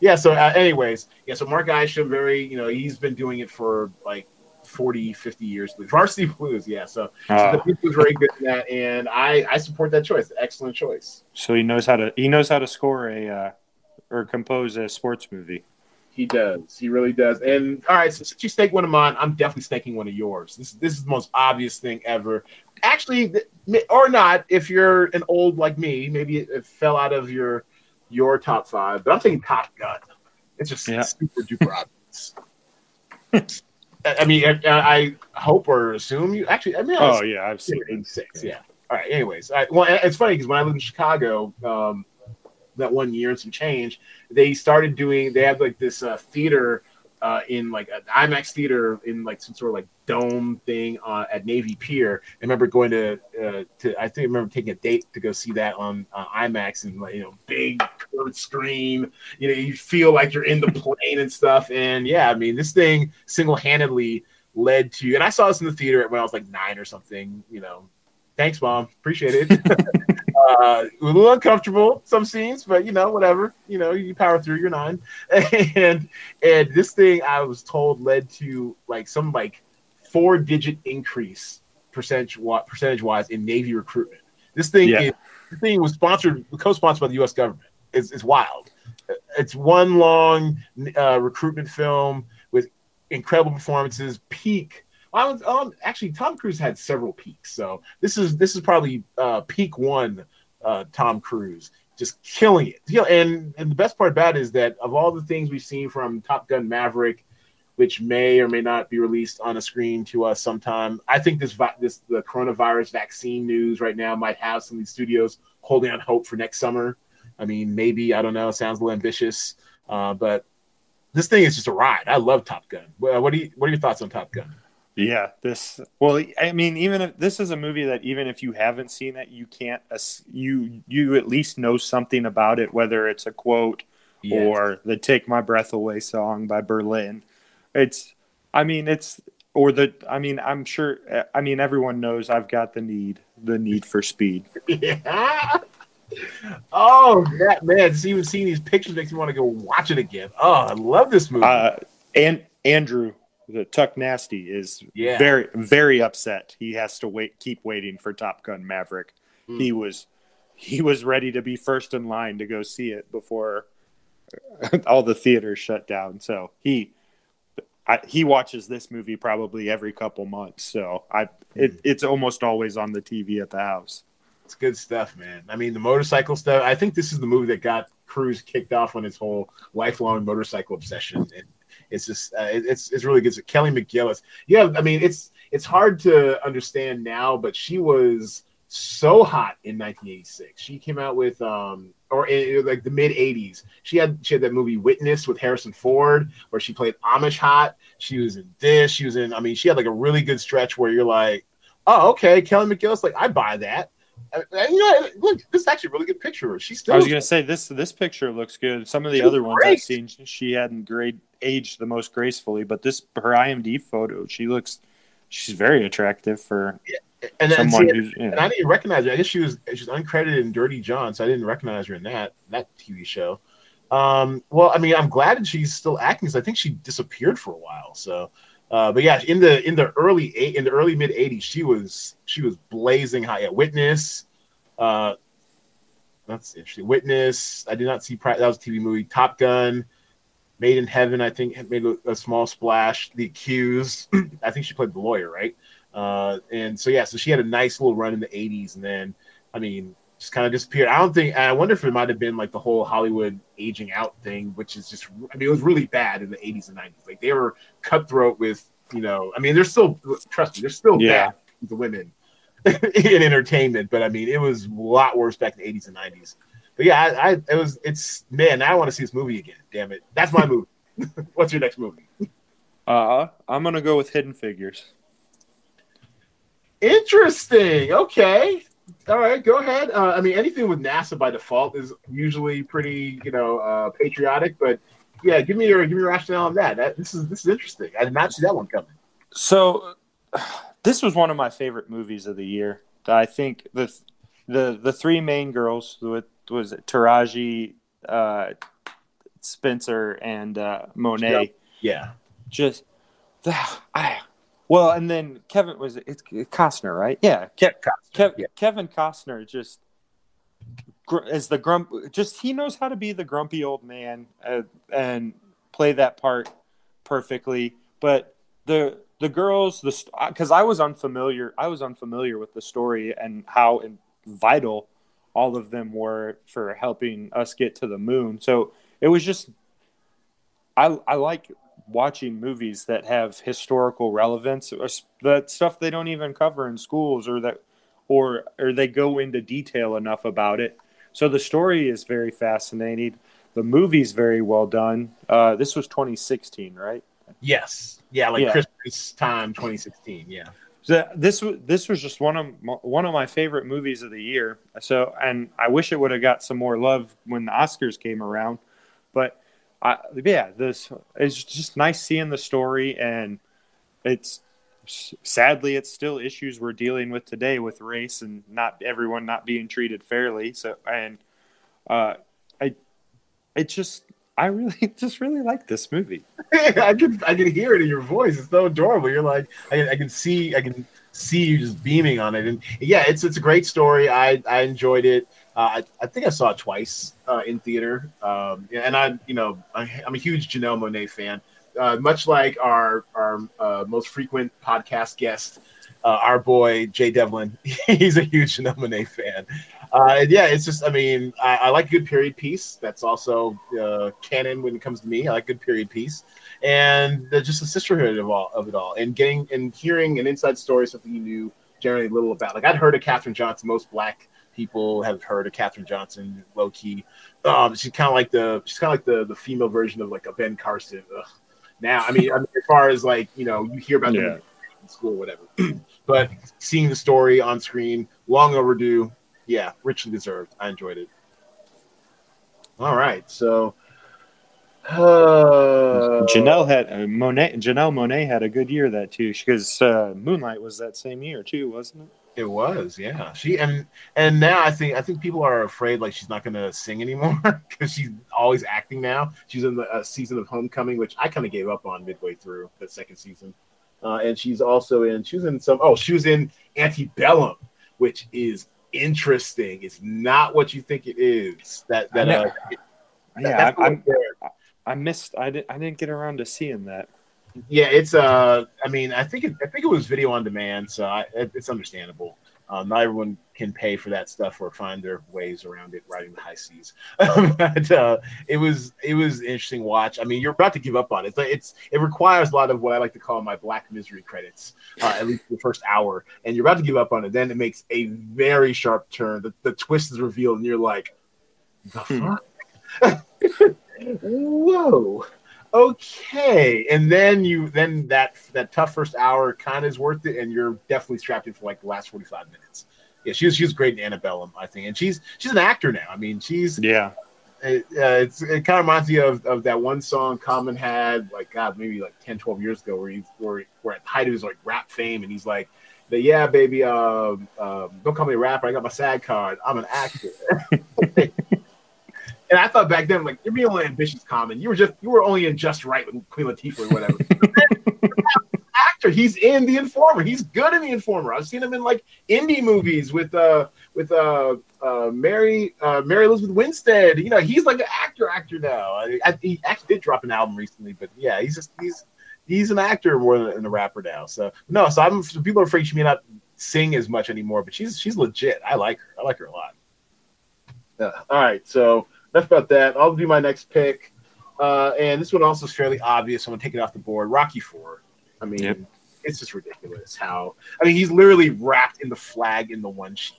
Yeah so uh, anyways yeah so mark isham very you know he's been doing it for like 40, 50 years. Varsity Blues, yeah. So, uh, so the ah. was very good in that, and I I support that choice. Excellent choice. So he knows how to he knows how to score a uh, or compose a sports movie. He does. He really does. And all right, so since you stake one of mine, I'm definitely staking one of yours. This this is the most obvious thing ever. Actually, or not, if you're an old like me, maybe it, it fell out of your your top five. But I'm taking Top Gun. It's just yeah. super duper obvious. I mean, I, I, hope or assume you actually. I mean, oh yeah, I've seen six. Yeah. All right. Anyways, I, well, it's funny because when I lived in Chicago, um, that one year and some change, they started doing. They had like this uh, theater uh, in like an IMAX theater in like some sort of like dome thing uh, at Navy Pier. I remember going to uh, to I think I remember taking a date to go see that on uh, IMAX and like you know big curved screen. You know you feel like you're in the plane and stuff. And yeah, I mean this thing single handedly led to. And I saw this in the theater when I was like nine or something. You know, thanks mom, appreciate it. uh, a little uncomfortable some scenes, but you know, whatever. You know, you power through. You're nine, and and this thing I was told led to like some like four digit increase percentage what percentage wise in Navy recruitment. This thing yeah. is, this thing was sponsored, co-sponsored by the U.S. government. It's, it's wild. It's one long uh, recruitment film with incredible performances, peak I was um, actually Tom Cruise had several peaks, so this is this is probably uh, peak one. Uh, Tom Cruise just killing it. And and the best part about it is that of all the things we've seen from Top Gun Maverick, which may or may not be released on a screen to us sometime, I think this this the coronavirus vaccine news right now might have some of these studios holding on hope for next summer. I mean, maybe I don't know. Sounds a little ambitious, uh, but this thing is just a ride. I love Top Gun. What do you What are your thoughts on Top Gun? Yeah, this. Well, I mean, even if this is a movie that even if you haven't seen it, you can't. You you at least know something about it, whether it's a quote yeah. or the "Take My Breath Away" song by Berlin. It's. I mean, it's or the. I mean, I'm sure. I mean, everyone knows I've got the need, the need for speed. Yeah. Oh, that man! even seeing these pictures makes me want to go watch it again. Oh, I love this movie. Uh, and Andrew the Tuck Nasty is yeah. very very upset. He has to wait keep waiting for Top Gun Maverick. Mm. He was he was ready to be first in line to go see it before all the theaters shut down. So he I, he watches this movie probably every couple months. So I it, it's almost always on the TV at the house. It's good stuff, man. I mean, the motorcycle stuff. I think this is the movie that got Cruise kicked off on his whole lifelong motorcycle obsession. And it's just, uh, it's it's really good. So Kelly McGillis. Yeah, I mean, it's it's hard to understand now, but she was so hot in 1986. She came out with um or in, like the mid 80s. She had she had that movie Witness with Harrison Ford where she played Amish hot. She was in this. She was in. I mean, she had like a really good stretch where you're like, oh okay, Kelly McGillis. Like I buy that. And, you know, look, this is actually a really good picture. She's still. I was gonna say this. This picture looks good. Some of the other ones great. I've seen, she hadn't great aged the most gracefully, but this her IMDb photo, she looks. She's very attractive for yeah and, someone and, see, and I didn't recognize her. I guess she was she's uncredited in Dirty John, so I didn't recognize her in that that TV show. Um, well, I mean, I'm glad that she's still acting because I think she disappeared for a while. So, uh, but yeah, in the in the early eight in the early mid '80s, she was she was blazing high. at Witness. Uh, that's interesting. Witness. I did not see. That was a TV movie. Top Gun. Made in Heaven. I think made a, a small splash. The Accused. I think she played the lawyer, right? Uh, and so yeah, so she had a nice little run in the '80s, and then I mean, just kind of disappeared. I don't think. I wonder if it might have been like the whole Hollywood aging out thing, which is just. I mean, it was really bad in the '80s and '90s. Like they were cutthroat with, you know. I mean, they're still. Trust me, they're still yeah. bad with the women in entertainment, but I mean, it was a lot worse back in the '80s and '90s. But yeah, I, I it was. It's man, I want to see this movie again. Damn it, that's my movie. What's your next movie? Uh, I'm gonna go with Hidden Figures. Interesting. Okay. All right, go ahead. Uh, I mean, anything with NASA by default is usually pretty, you know, uh, patriotic. But yeah, give me your give me your rationale on that. that. This is this is interesting. I did not see that one coming. So, this was one of my favorite movies of the year. I think the the the three main girls with was it Taraji, uh, Spencer, and uh, Monáe. Yep. Yeah, just I well, and then Kevin was it's Costner, right? Yeah, Ke- Costner, Kev, yeah. Kevin Costner just is the grump. Just he knows how to be the grumpy old man uh, and play that part perfectly. But the the girls, the because I was unfamiliar, I was unfamiliar with the story and how vital all of them were for helping us get to the moon. So it was just I I like watching movies that have historical relevance or that stuff they don't even cover in schools or that or or they go into detail enough about it. So the story is very fascinating. The movie's very well done. Uh, this was 2016 right yes yeah like yeah. christmas time 2016 yeah so this was this was just one of one of my favorite movies of the year. So, and I wish it would have got some more love when the Oscars came around, but I, yeah, this is just nice seeing the story, and it's sadly it's still issues we're dealing with today with race and not everyone not being treated fairly. So, and uh, I, it just I really just really like this movie. I can I can hear it in your voice. It's so adorable. You're like I, I can see I can see you just beaming on it, and yeah, it's it's a great story. I I enjoyed it. Uh, I, I, think I saw it twice uh, in theater, um, and I, you know, I, am a huge Janelle Monáe fan. Uh, much like our our uh, most frequent podcast guest, uh, our boy Jay Devlin, he's a huge Monáe fan. Uh, yeah, it's just, I mean, I, I, like good period piece. That's also canon when it comes to me. I like good period piece, and just the sisterhood of all of it all, and getting and hearing an inside story, something you knew generally little about. Like I'd heard of Katherine Johnson, most black people have heard of Katherine Johnson, low key. Um, she's kind of like the she's kind of like the the female version of like a Ben Carson. Ugh. Now, I mean, I mean, as far as like you know, you hear about yeah. them in school, or whatever, but seeing the story on screen, long overdue. Yeah, richly deserved. I enjoyed it. All right, so. Uh, Janelle had uh, Monáe. Janelle Monáe had a good year that too, because uh, Moonlight was that same year too, wasn't it? It was, yeah. She and and now I think I think people are afraid like she's not going to sing anymore because she's always acting now. She's in the uh, season of Homecoming, which I kind of gave up on midway through the second season. Uh, and she's also in. She was in some. Oh, she was in Antebellum, which is interesting. It's not what you think it is. That that. Uh, Yeah, That's I, I'm. I missed. I didn't. I didn't get around to seeing that. Yeah, it's uh, I mean, I think it, I think it was video on demand, so I, it, it's understandable. Um, not everyone can pay for that stuff or find their ways around it riding the high seas. but uh, it was it was an interesting watch. I mean, you're about to give up on it. It's, it requires a lot of what I like to call my black misery credits, uh, at least the first hour, and you're about to give up on it. Then it makes a very sharp turn. The, the twist is revealed, and you're like, the Hmm. fuck. Whoa. Okay, and then you then that that tough first hour kind of is worth it, and you're definitely strapped in for like the last forty five minutes. Yeah, she was she was great in Antebellum, I think, and she's she's an actor now. I mean, she's Yeah. it, uh, it's it kind of reminds me of, of that one song Common had like God maybe like 10, 12 years ago where he's where, where at the height of his like rap fame and he's like the yeah baby um, um, don't call me a rapper. I got my SAG card. I'm an actor. And I thought back then like you're being only ambitious Common. You were just you were only in Just Wright with Queen Latifah or whatever actor he's in the Informer he's good in the Informer I've seen him in like indie movies with uh with uh, uh, Mary uh, Mary Elizabeth Winstead. You know, he's like an actor actor now. I, I, he actually did drop an album recently, but yeah, he's just he's he's an actor more than a rapper now. So no, so I'm people are afraid she may not sing as much anymore, but she's she's legit. I like her. I like her a lot. Yeah. All right, so enough about that. I'll do my next pick, uh, and this one also is fairly obvious. I'm gonna take it off the board. Rocky Four. I mean. Yep. It's just ridiculous how I mean he's literally wrapped in the flag in the one sheet.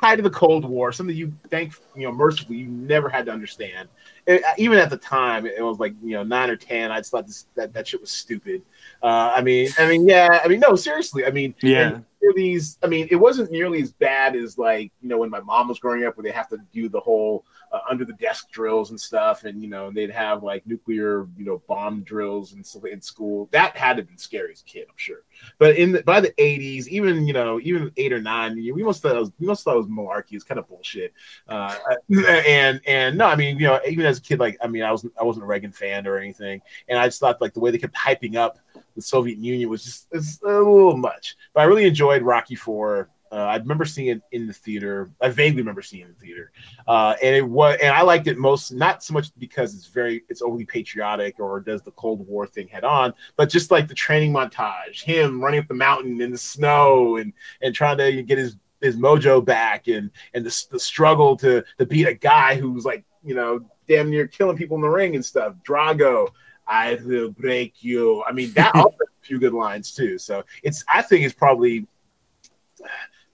height to the Cold War, something you thank you know mercifully you never had to understand. It, even at the time, it was like you know nine or ten. I just thought this, that that shit was stupid. Uh, I mean, I mean, yeah, I mean, no, seriously. I mean, Yeah. and these. I mean, it wasn't nearly as bad as like you know when my mom was growing up, where they have to do the whole uh, under the desk drills and stuff, and you know they'd have like nuclear you know bomb drills and stuff in school. That had to have been scary as a kid, I'm sure. But in the, by the 80s, even you know, even eight or nine, we must thought it was, we must thought it was malarkey. It's kind of bullshit. Uh, and and no, I mean, you know, even as a kid, like I mean, I was I wasn't a Reagan fan or anything, and I just thought like the way they kept hyping up the Soviet Union was just it's a little much. But I really enjoyed Rocky Four. Uh, I remember seeing it in the theater. I vaguely remember seeing it in the theater, uh, and it was, and I liked it most not so much because it's very, it's overly patriotic or does the Cold War thing head on, but just like the training montage, him running up the mountain in the snow and and trying to get his his mojo back, and and the, the struggle to to beat a guy who's like you know damn near killing people in the ring and stuff. Drago, I will break you. I mean that also a few good lines too. So it's I think it's probably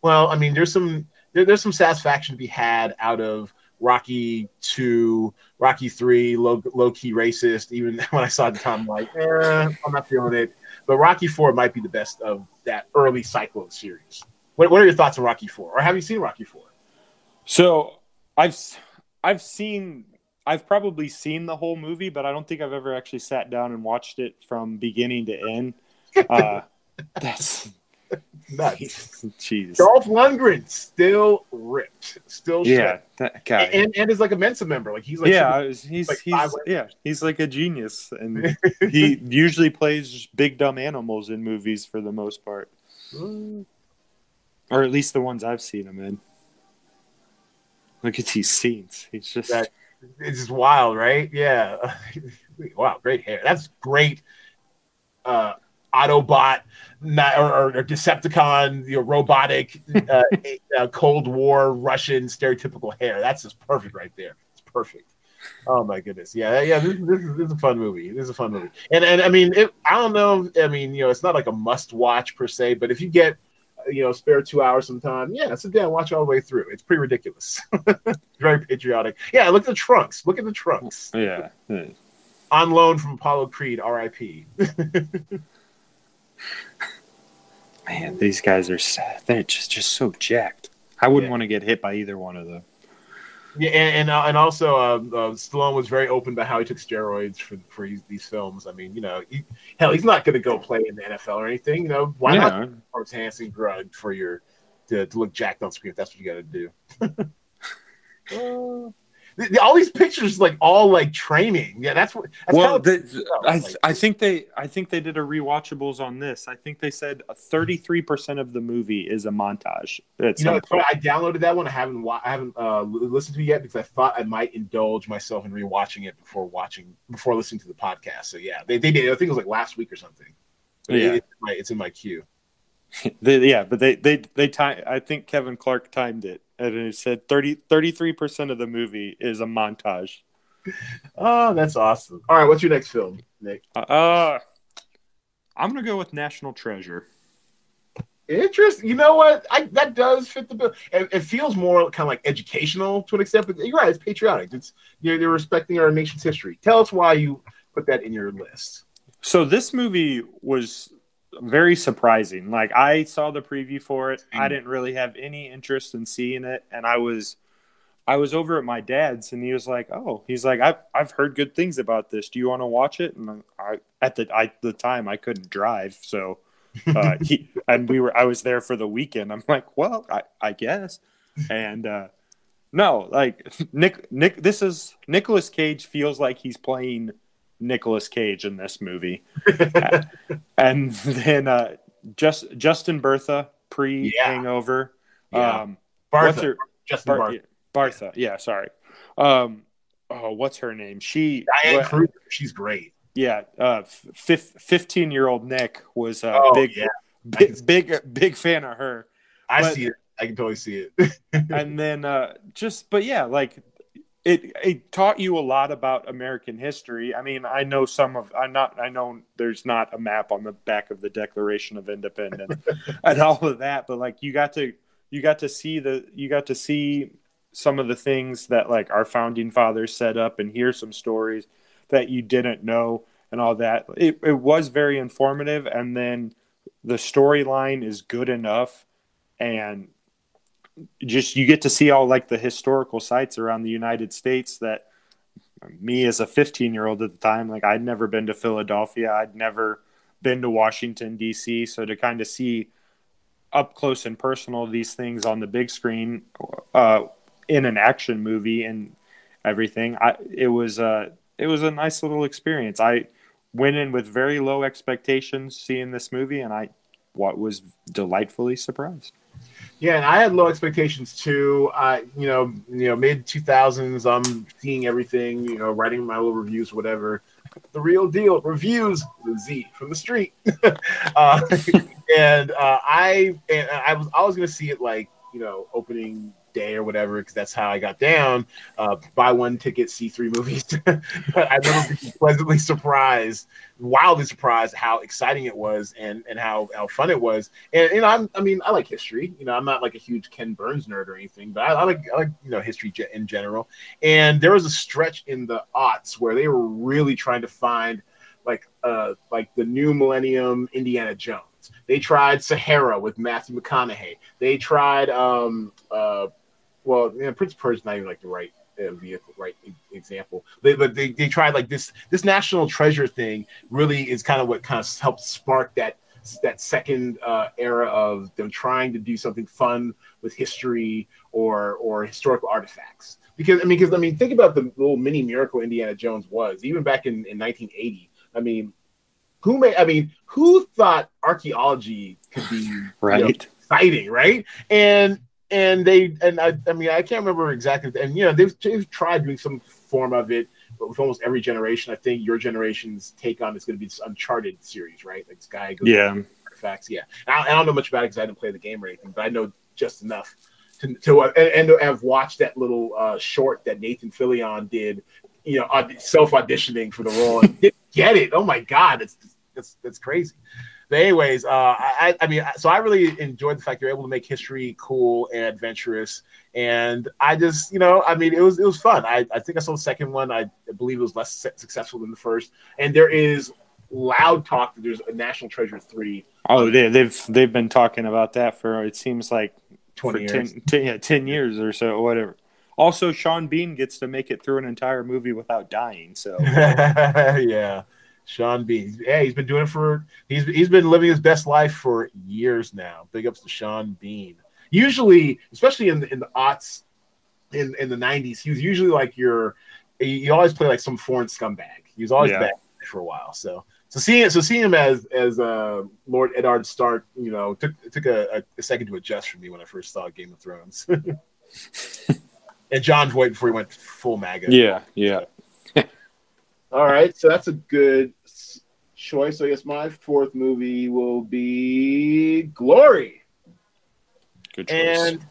well, I mean, there's some there, there's some satisfaction to be had out of Rocky two, Rocky three, low low key racist. Even when I saw it the time, I'm like, eh, I'm not feeling it. But Rocky four might be the best of that early cycle of series. What, what are your thoughts on Rocky four? Or have you seen Rocky four? So I've I've seen I've probably seen the whole movie, but I don't think I've ever actually sat down and watched it from beginning to end. Uh, that's Nice. jeez. Dolph Lundgren still ripped, still Yeah, that guy. and, and is like a Mensa member. Like he's like yeah, was- he's like he's yeah, he's like a genius, and he usually plays big dumb animals in movies for the most part, or at least the ones I've seen him in. Look at these scenes. He's just That- it's just wild, right? Yeah. wow, great hair. That's great. Uh, Autobot or, or, Decepticon, you know, robotic, uh, uh, Cold War Russian stereotypical hair. That's just perfect right there. It's perfect. Oh my goodness, yeah, yeah. This, this, is, this is a fun movie. This is a fun movie, and and I mean, it, I don't know. I mean, you know, it's not like a must watch per se, but if you get uh, you know spare two hours sometime, yeah, sit down, watch all the way through. It's pretty ridiculous. Very patriotic. Yeah, look at the trunks. Look at the trunks yeah. yeah. on loan from Apollo Creed, R.I.P. Man, these guys are sad. They're just just so jacked. I wouldn't Yeah. want to get hit by either one of them. Yeah, and and, uh, and also uh, uh, Stallone was very open about how he took steroids for for these, these films. I mean, you know, he, hell, he's not going to go play in the NFL or anything. You know, why not Yeah. performance enhancing drug for your to, to look jacked on screen if that's what you got to do. Uh, all these pictures like all like training. Yeah, that's what. That's well, I, like- I think they I think they did a rewatchables on this. I think they said thirty three percent of the movie is a montage. At you know, some it's funny, point. I downloaded that one. I haven't I haven't uh, listened to it yet because I thought I might indulge myself in rewatching it before watching before listening to the podcast. So yeah, they, they did. I think it was like last week or something. But Yeah. it- it's, in my, it's in my queue. They- yeah, but they they they time. I think Kevin Clark timed it, and it said 33 percent of the movie is a montage. Oh, that's awesome. All right, what's your next film, Nick? Uh, I'm gonna go with National Treasure. Interesting. You know what? I, that does fit the bill. It, it feels more kind of like educational to an extent, but you're right. It's patriotic. It's you're, you're respecting our nation's history. Tell us why you put that in your list. So this movie was very surprising. Like I saw the preview for it. I didn't really have any interest in seeing it, and I was I was over at my dad's, and he was like, "Oh, he's like, I've I've heard good things about this. Do you want to watch it?" And I at the I the time I couldn't drive, so uh, he and we were I was there for the weekend. I'm like, well, I I guess, and uh, no, like Nick Nick, this is Nicholas Cage feels like he's playing Nicolas Cage in this movie and then uh, just Justin Bertha pre Hangover. Yeah. Um, Bartha, her Justin Bar- Bartha. Bartha? Yeah, sorry. Um, oh, what's her name? She Diane well, Kruger. She's great. yeah. Uh, fifteen year old Nick was a Oh, big, yeah. big, big, big fan of her. I But- see it. I can totally see it. and then uh, just but yeah like it it taught you a lot about american history. I mean i know some of i'm not i know there's not a map on the back of the declaration of independence and all of that but like you got to you got to see the you got to see some of the things that like our founding fathers set up and hear some stories that you didn't know and all that. It, it was very informative and then the storyline is good enough and just you get to see all like the historical sites around the United States that me as a 15 year old at the time like I'd never been to Philadelphia. I'd never been to Washington DC so to kind of see up close and personal these things on the big screen uh, in an action movie and everything I it was uh it was a nice little experience. I went in with very low expectations seeing this movie and I what was delightfully surprised Yeah, and I had low expectations too. I, you know, you know, mid two thousands. I'm seeing everything. You know, writing my little reviews, whatever. The real deal reviews Z from the street. uh, and uh, I, and I was, I was gonna see it like you know opening day or whatever because that's how I got down. Uh, buy one ticket, see three movies. but I remember being pleasantly surprised, wildly surprised how exciting it was and and how how fun it was. And you know, I'm, I mean, I like history. You know, I'm not like a huge Ken Burns nerd or anything, but I, I like I like you know history in general. And there was a stretch in the aughts where they were really trying to find like uh like the new millennium Indiana Jones. They tried Sahara with Matthew McConaughey. They tried um uh well you know, Prince of Persia's not even like the right uh, vehicle right example. They, but they, they tried like this this national treasure thing really is kind of what kind of helped spark that that second uh, era of them trying to do something fun with history or or historical artifacts. Because I mean, because I mean, think about the little mini miracle Indiana Jones was even back in, in 1980. I mean, who made? I mean, who thought archaeology could be you know, right exciting, right? And and they and I, I mean I can't remember exactly. And you know they've, they've tried doing some form of it, but with almost every generation. I think your generation's take on is going to be this Uncharted series, right? Like this guy goes yeah artifacts. Yeah, I, I don't know much about it because I didn't play the game or anything, but I know just enough to, to uh, and, and have watched that little uh, short that Nathan Fillion did. You know, aud- self auditioning for the role and didn't get it. Oh my god, it's that's that's crazy. But anyways, uh, I I mean, so I really enjoyed the fact you're able to make history cool and adventurous, and I just you know, I mean, it was it was fun. I, I think I saw the second one. I believe it was less successful than the first, and there is loud talk that there's a National Treasure three oh they, they've they've been talking about that for it seems like 20 years. 10, 10 yeah, 10 years or so whatever also sean bean gets to make it through an entire movie without dying so yeah, Sean Bean. Yeah, he's been doing it for he's he's been living his best life for years now. Big ups to Sean Bean. Usually, especially in the, in the aughts, in in the '90s, he was usually like your. You always play like some foreign scumbag. He was always Yeah. bad for a while. So so seeing so seeing him as as uh, Lord Eddard Stark, you know, took took a, a second to adjust for me when I first saw Game of Thrones. and Jon Voight before he went full MAGA. Yeah, yeah. All right, so that's a good choice. I guess my fourth movie will be Glory, Good choice. and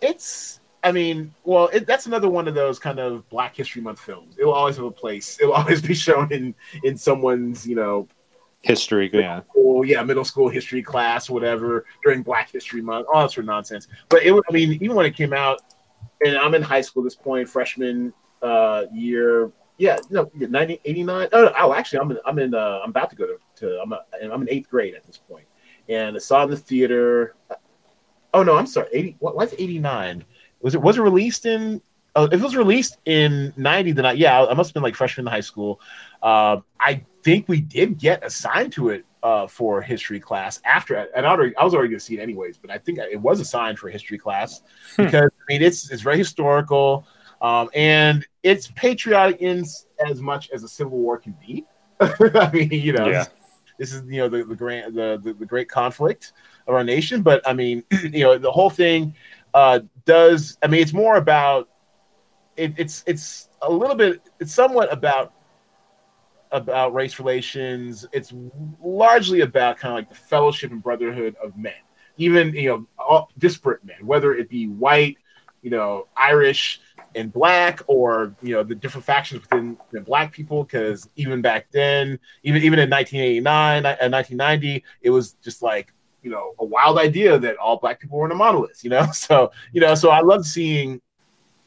it's. I mean, well, it, that's another one of those kind of Black History Month films. It will always have a place. It will always be shown in in someone's, you know, History, yeah. school, yeah, middle school history class, whatever, during Black History Month, all that sort of nonsense. But it, I mean, even when it came out, and I'm in high school at this point, freshman uh, year, yeah, no, 90, 89. Oh, no, oh, actually, I'm in, I'm in, uh, I'm about to go to, to I'm, a, I'm in eighth grade at this point, and I saw in the theater. Oh no, I'm sorry, 80. What, what's 89? Was it was it released in? Oh, if it was released in 90, then I, yeah, I must have been like freshman in high school. Uh, I think we did get assigned to it uh, for history class after, and I, already, I was already going to see it anyways, but I think it was assigned for history class Hmm. because I mean it's it's very historical um, and it's patriotic in as much as a Civil War can be. I mean, you know, Yeah. this is you know the the grand the, the the great conflict of our nation, but I mean, you know, the whole thing uh, does. I mean, it's more about it, it's it's a little bit it's somewhat about about race relations it's largely about kind of like the fellowship and brotherhood of men even you know all disparate men whether it be white you know irish and black or you know the different factions within the black people because even back then even even in 1989 and 1990 it was just like you know a wild idea that all black people were in a monolith you know? So you know so i love seeing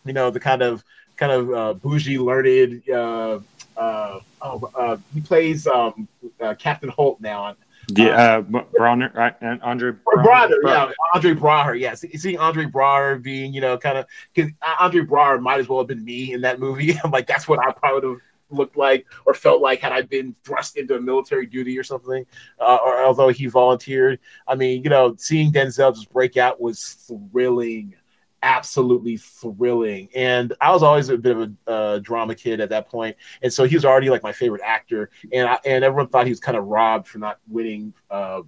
you know the kind of kind of uh, bougie learned uh, uh, oh, uh, he plays um, uh, Captain Holt now on Yeah, uh, Bronner, right? And Andre or Braugher, yeah, Andre Braugher, yes. Seeing Andre Braugher being, you know, kind of because Andre Braugher might as well have been me in that movie. I'm like, that's what I probably would have looked like or felt like had I been thrust into military duty or something. Uh, or although he volunteered, I mean, you know, seeing Denzel just break out was thrilling. Absolutely thrilling, and I was always a bit of a uh, drama kid at that point, and so he was already like my favorite actor, and I, and everyone thought he was kind of robbed for not winning uh,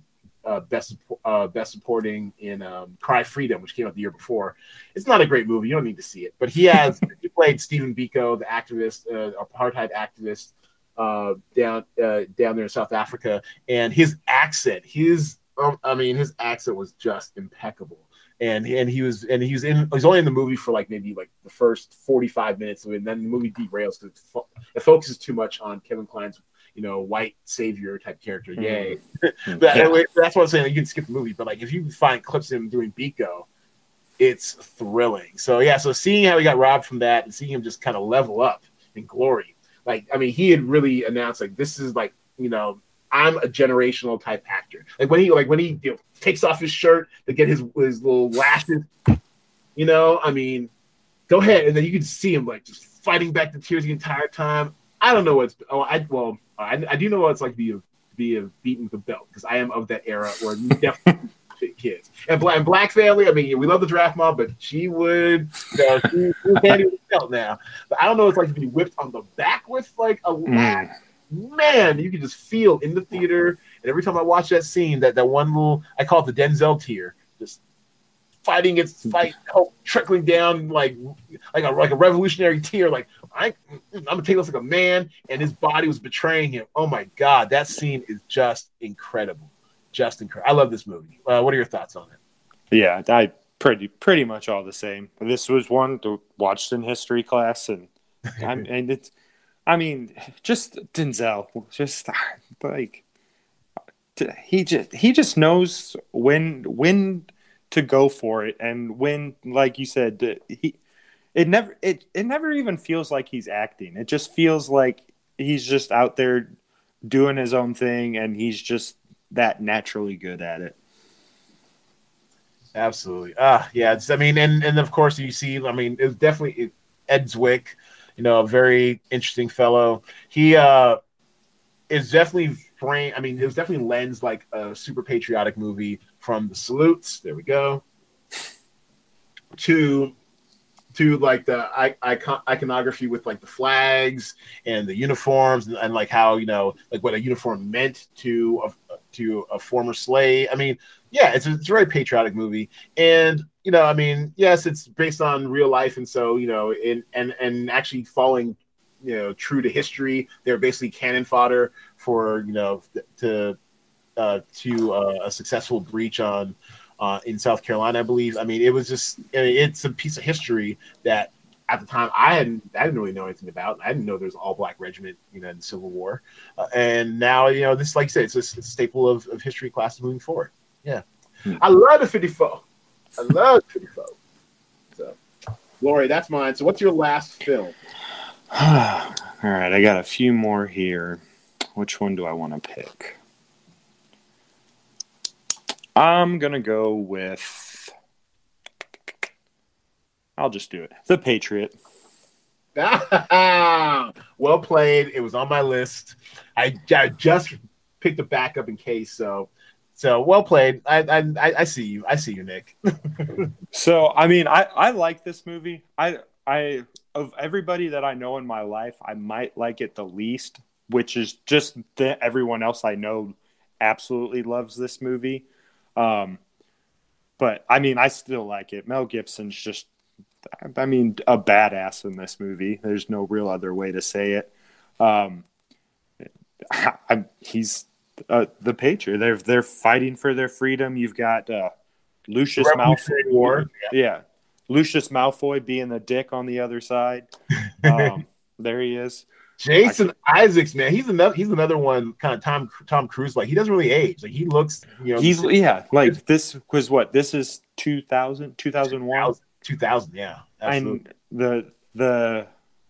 uh, best uh, best supporting in um, Cry Freedom, which came out the year before. It's not a great movie; you don't need to see it. But he has he played Stephen Biko, the activist, uh, apartheid activist uh, down down there in South Africa, and his accent, his um, I mean, his accent was just impeccable. And, and he was and he was in he was only in the movie for like maybe like the first 45 minutes of it and then the movie derails because it, fo- it focuses too much on Kevin Kline's you know white savior type character hmm. yay but Yeah. anyway, that's what I'm saying. You can skip the movie, but like if you find clips of him doing Biko, it's thrilling. So yeah, so seeing how he got robbed from that and seeing him just kind of level up in glory, like I mean, he had really announced like this is like you know I'm a generational type actor. Like when he like when he you know, takes off his shirt to get his his little lashes, you know, I mean, go ahead, and then you can see him like just fighting back the tears the entire time. I don't know what's oh I well I, I do know what it's like to be a be a beaten with a belt because I am of that era where definitely kids and black and black family. I mean, we love the draft mom, but she would you know, she, with a belt now. But I don't know what it's like to be whipped on the back with like a Mm. Man. You can just feel in the theater, and every time I watch that scene, that that one little I call it the Denzel tear, just fighting its fight, trickling down like like a like a revolutionary tear. Like I, I'm gonna take this like a man, and his body was betraying him. Oh my god, that scene is just incredible, just incredible. I love this movie. Uh, what are your thoughts on it? Yeah, I pretty pretty much all the same. This was one to watched in history class, and I'm, and it's, I mean, just Denzel, just like he just he just knows when when to go for it, and when, like you said, he it never it it never even feels like he's acting. It just feels like he's just out there doing his own thing, and he's just that naturally good at it. Absolutely. Ah, yeah. It's, I mean, and and of course you see. I mean, it's definitely Ed Zwick. You know, a very interesting fellow. He uh is definitely frame. I mean, it was definitely lens like a super patriotic movie from the salutes. There we go. To to like the icon- iconography with like the flags and the uniforms and, and, like how you know like what a uniform meant to a, to a former slave. I mean, yeah, it's a, it's a very patriotic movie, and you know, I mean, yes, it's based on real life, and so you know, in and and actually following you know true to history, they're basically cannon fodder for you know to uh, to uh, a successful breach on uh, in South Carolina, I believe. I mean, it was just I mean, it's a piece of history that at the time I hadn't I didn't really know anything about. I didn't know there was all black regiment, you know, in the Civil War, uh, and now you know this, like I said, it's a, it's a staple of, of history classes moving forward. Yeah, hmm. I love the fifty four. I love fifty four. So, Lori, that's mine. So, what's your last film? all right, I got a few more here. Which one do I want to pick? I'm gonna go with. I'll just do it. The Patriot. well played. It was on my list. I, I just picked it back up in case. So, so well played. I I, I see you. I see you, Nick. so I mean, I I like this movie. I I of everybody that I know in my life, I might like it the least, which is just that everyone else I know absolutely loves this movie. Um, but I mean, I still like it. Mel Gibson's just, I mean, a badass in this movie. There's no real other way to say it. Um, I, he's uh, the Patriot. They're they're fighting for their freedom. You've got uh, Lucius Malfoy. War. Yeah. yeah. Lucius Malfoy being the dick on the other side. Um, there he is. Jason Isaacs, man, he's another he's another one kind of Tom Tom Cruise like he doesn't really age. Like he looks, you know, he's yeah, like this was what this is 2000 2001 2000, yeah. Absolutely. And the the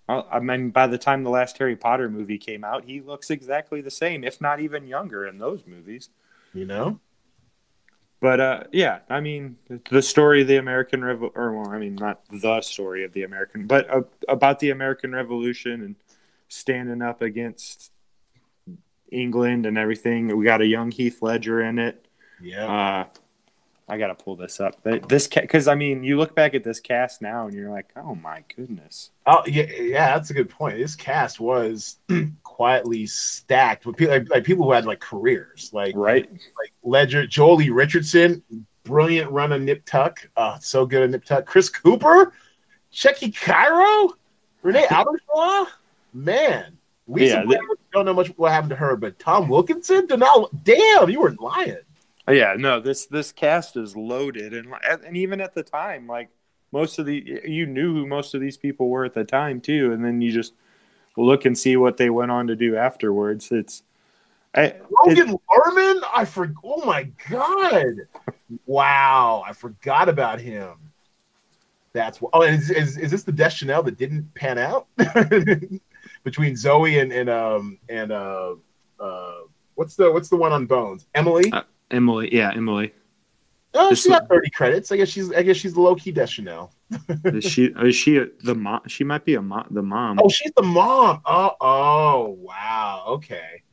I mean by the time the last Harry Potter movie came out, he looks exactly the same, if not even younger in those movies. You know? But uh, yeah, I mean, the story of the American Revolution, or well, I mean, not the story of the American, but uh, about the American Revolution and standing up against England and everything. We got a young Heath Ledger in it. Yeah. Uh, I gotta pull this up. This because I mean, you look back at this cast now and you're like, oh my goodness. Oh yeah, yeah, that's a good point. This cast was quietly stacked with people like, like, people who had like careers, like right, like Ledger, Joely Richardson, brilliant run of Nip Tuck. Oh, so good at Nip Tuck. Chris Cooper, Tchéky Karyo, Renee Auberjonois man, we yeah, they, don't know much what happened to her, but Tom Wilkinson, Denal, damn, you were lying. Yeah, no, this this cast is loaded, and and even at the time, like most of the you knew who most of these people were at the time too, and then you just look and see what they went on to do afterwards. It's I, Logan it, Lerman, I forgot. Oh my god! wow, I forgot about him. That's what. Oh, is, is, is this the Deschanel that didn't pan out? between Zoe and and um and uh uh what's the what's the one on Bones? Emily. Uh, Emily, yeah, Emily. Oh, she got thirty credits. I guess she's I guess she's the low key Deschanel. is she is she the mom? She might be a mom. The mom. Oh, she's the mom. Oh, oh, wow. Okay.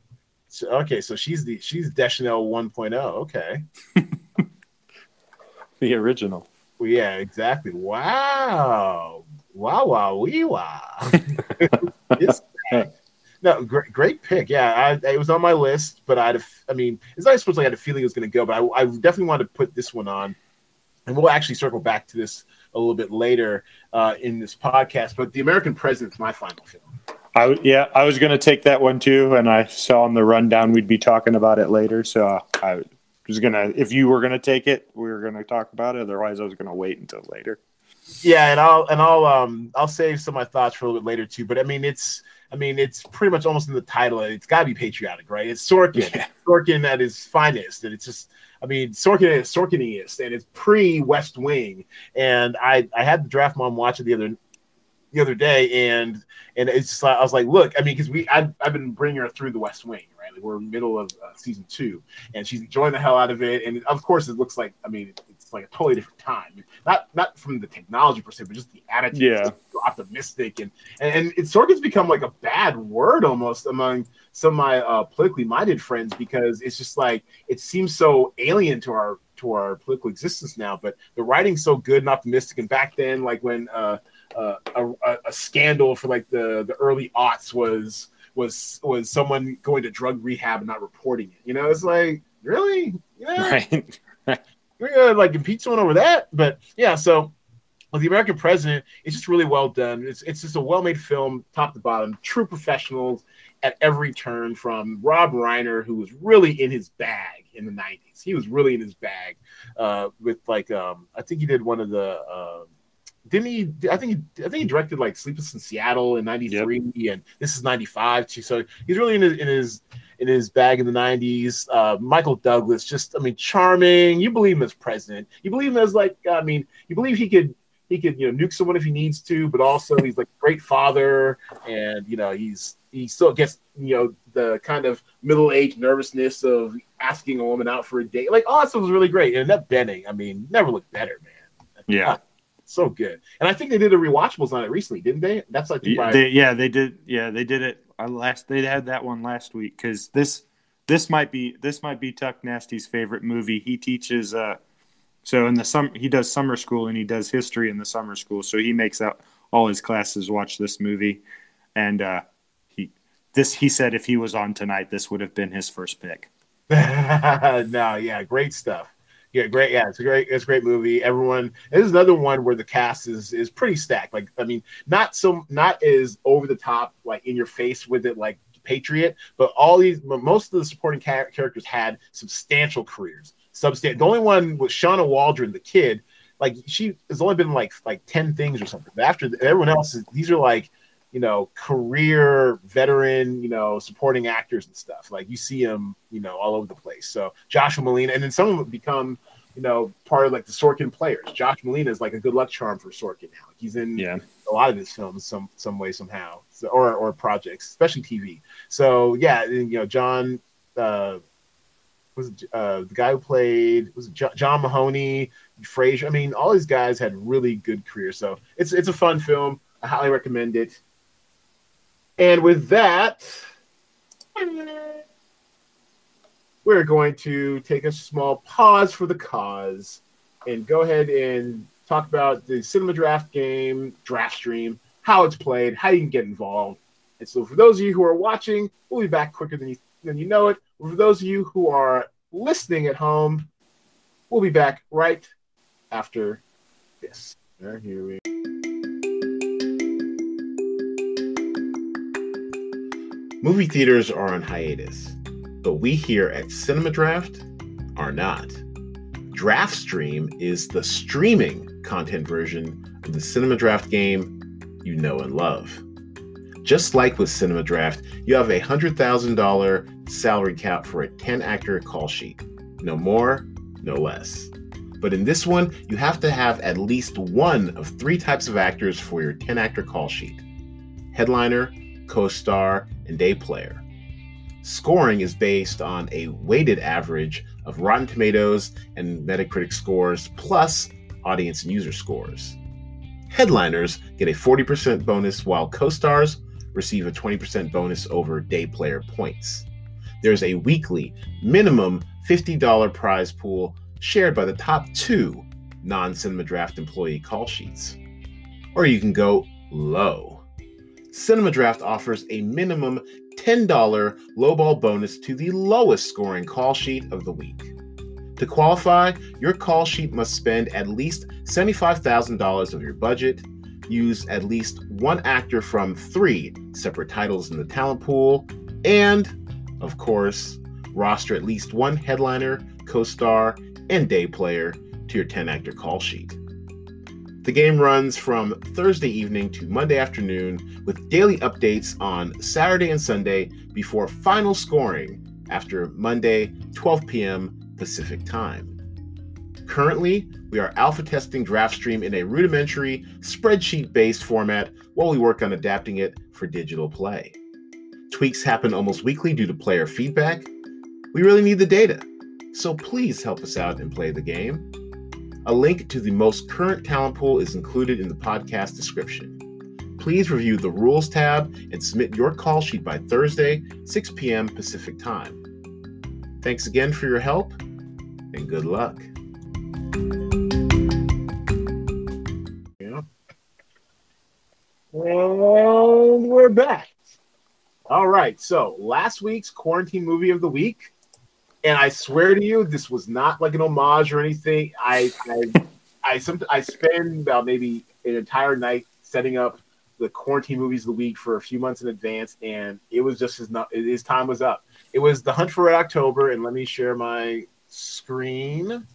So, okay, so she's the she's Deschanel 1.0. Okay. the original. Well, yeah, exactly. Wow. Wow, wow, wee, wow. no, great, great pick. Yeah, I, it was on my list, but I'd, I mean, it's not supposed to I had a feeling it was going to go, but I, I definitely wanted to put this one on, and we'll actually circle back to this a little bit later uh, in this podcast. But the American President's my final film. I, yeah, I was going to take that one too, and I saw on the rundown we'd be talking about it later, so I was gonna. If you were going to take it, we were going to talk about it. Otherwise, I was going to wait until later. Yeah, and I'll and I'll um I'll save some of my thoughts for a little bit later too. But I mean, it's I mean, it's pretty much almost in the title. It's got to be patriotic, right? It's Sorkin, yeah. Sorkin at his finest, and it's just I mean, Sorkin is Sorkiniest, and it's pre West Wing. And I I had the draft mom watch it the other the other day, and and it's just like I was like, look, I mean, because we I've, I've been bringing her through the West Wing, right? Like we're middle of uh, season two, and she's enjoying the hell out of it. And of course, it looks like I mean, it's like a totally different time. Not not from the technology per se, but just the attitude. Yeah, so optimistic and and, and it sort of become like a bad word almost among some of my uh, politically minded friends because it's just like it seems so alien to our to our political existence now. But the writing's so good and optimistic. And back then, like when uh, uh, a, a scandal for like the the early aughts was was was someone going to drug rehab and not reporting it. You know, it's like really, yeah, Right. we're gonna like impeach someone over that. But yeah, so with the American President, it's just really well done. It's it's just a well made film, top to bottom, true professionals at every turn. From Rob Reiner, who was really in his bag in the '90s, he was really in his bag uh, with like um, I think he did one of the. Uh, didn't he? I think he, I think he directed like Sleepless in Seattle in '93, and this is '95 too. So he's really in his, in his in his bag in the 90s. Uh, Michael Douglas, just, I mean, charming. You believe him as president. You believe him as, like, I mean, you believe he could. He could, you know, nuke someone if he needs to, but also he's like a great father, and you know, he's he still gets, you know, the kind of middle-aged nervousness of asking a woman out for a date. Like, that stuff was really great. Annette Bening, I mean, never looked better, man. Yeah. So good. And I think they did a rewatchables on it recently, didn't they? That's like Yeah, they, yeah, they did. Yeah, they did it uh, last. They had that one last week because this this might be this might be Tuck Nasty's favorite movie. He teaches. Uh, so in the summer, he does summer school and he does history in the summer school. So he makes out all his classes watch this movie, and uh, he this he said if he was on tonight, this would have been his first pick. no, yeah, great stuff. Yeah, great. Yeah, it's a great, it's a great movie. Everyone, this is another one where the cast is is pretty stacked. Like, I mean, not so not as over the top, like in your face with it, like Patriot, but all these, most of the supporting ca- characters had substantial careers. Substan- The only one was Shawna Waldron, the kid. Like, she has only been like like ten things or something. But after everyone else, these are like you know, career veteran, you know, supporting actors and stuff. Like you see them, you know, all over the place. So Joshua Malina, and then some of them become, you know, part of like the Sorkin players. Josh Malina is like a good luck charm for Sorkin now. He's in Yeah, a lot of his films some some way somehow, so, or or projects, especially TV. So yeah, and, you know, John. Uh, was uh, the guy who played was it Jo- John Mahoney, Frasier. I mean, all these guys had really good careers. So it's it's a fun film. I highly recommend it. And with that, we're going to take a small pause for the cause and go ahead and talk about the Cinema Draft game, Draft Stream, how it's played, how you can get involved. And so, for those of you who are watching, we'll be back quicker than you, than you know it. For those of you who are listening at home, we'll be back right after this. Here we Movie theaters are on hiatus, but we here at Cinema Draft are not. Draft Stream is the streaming content version of the Cinema Draft game you know and love. Just like with Cinema Draft, you have a $100,000 salary cap for a 10 actor call sheet. No more, no less. But in this one, you have to have at least one of three types of actors for your 10 actor call sheet headliner, co star, and day player. Scoring is based on a weighted average of Rotten Tomatoes and Metacritic scores plus audience and user scores. Headliners get a 40% bonus, while co stars receive a 20% bonus over day player points. There's a weekly minimum $50 prize pool shared by the top two non Cinema Draft employee call sheets. Or you can go low. Cinema Draft offers a minimum $10 lowball bonus to the lowest scoring call sheet of the week. To qualify, your call sheet must spend at least $75,000 of your budget, use at least one actor from three separate titles in the talent pool, and, of course, roster at least one headliner, co star, and day player to your 10 actor call sheet. The game runs from Thursday evening to Monday afternoon with daily updates on Saturday and Sunday before final scoring after Monday, 12 p.m. Pacific Time. Currently, we are alpha testing DraftStream in a rudimentary spreadsheet based format while we work on adapting it for digital play. Tweaks happen almost weekly due to player feedback. We really need the data, so please help us out and play the game. A link to the most current talent pool is included in the podcast description. Please review the Rules tab and submit your call sheet by Thursday, 6 p.m. Pacific Time. Thanks again for your help and good luck. Yeah. And we're back. All right. So last week's quarantine movie of the week, and I swear to you, this was not like an homage or anything. I I I, some, I spend about maybe an entire night setting up the quarantine movies of the week for a few months in advance, and it was just his his time was up. It was the Hunt for Red October, and let me share my screen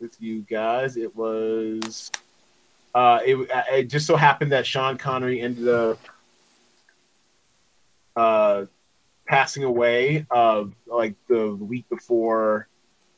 with you guys. It was uh, it, it just so happened that Sean Connery ended up uh, passing away uh, like the, week before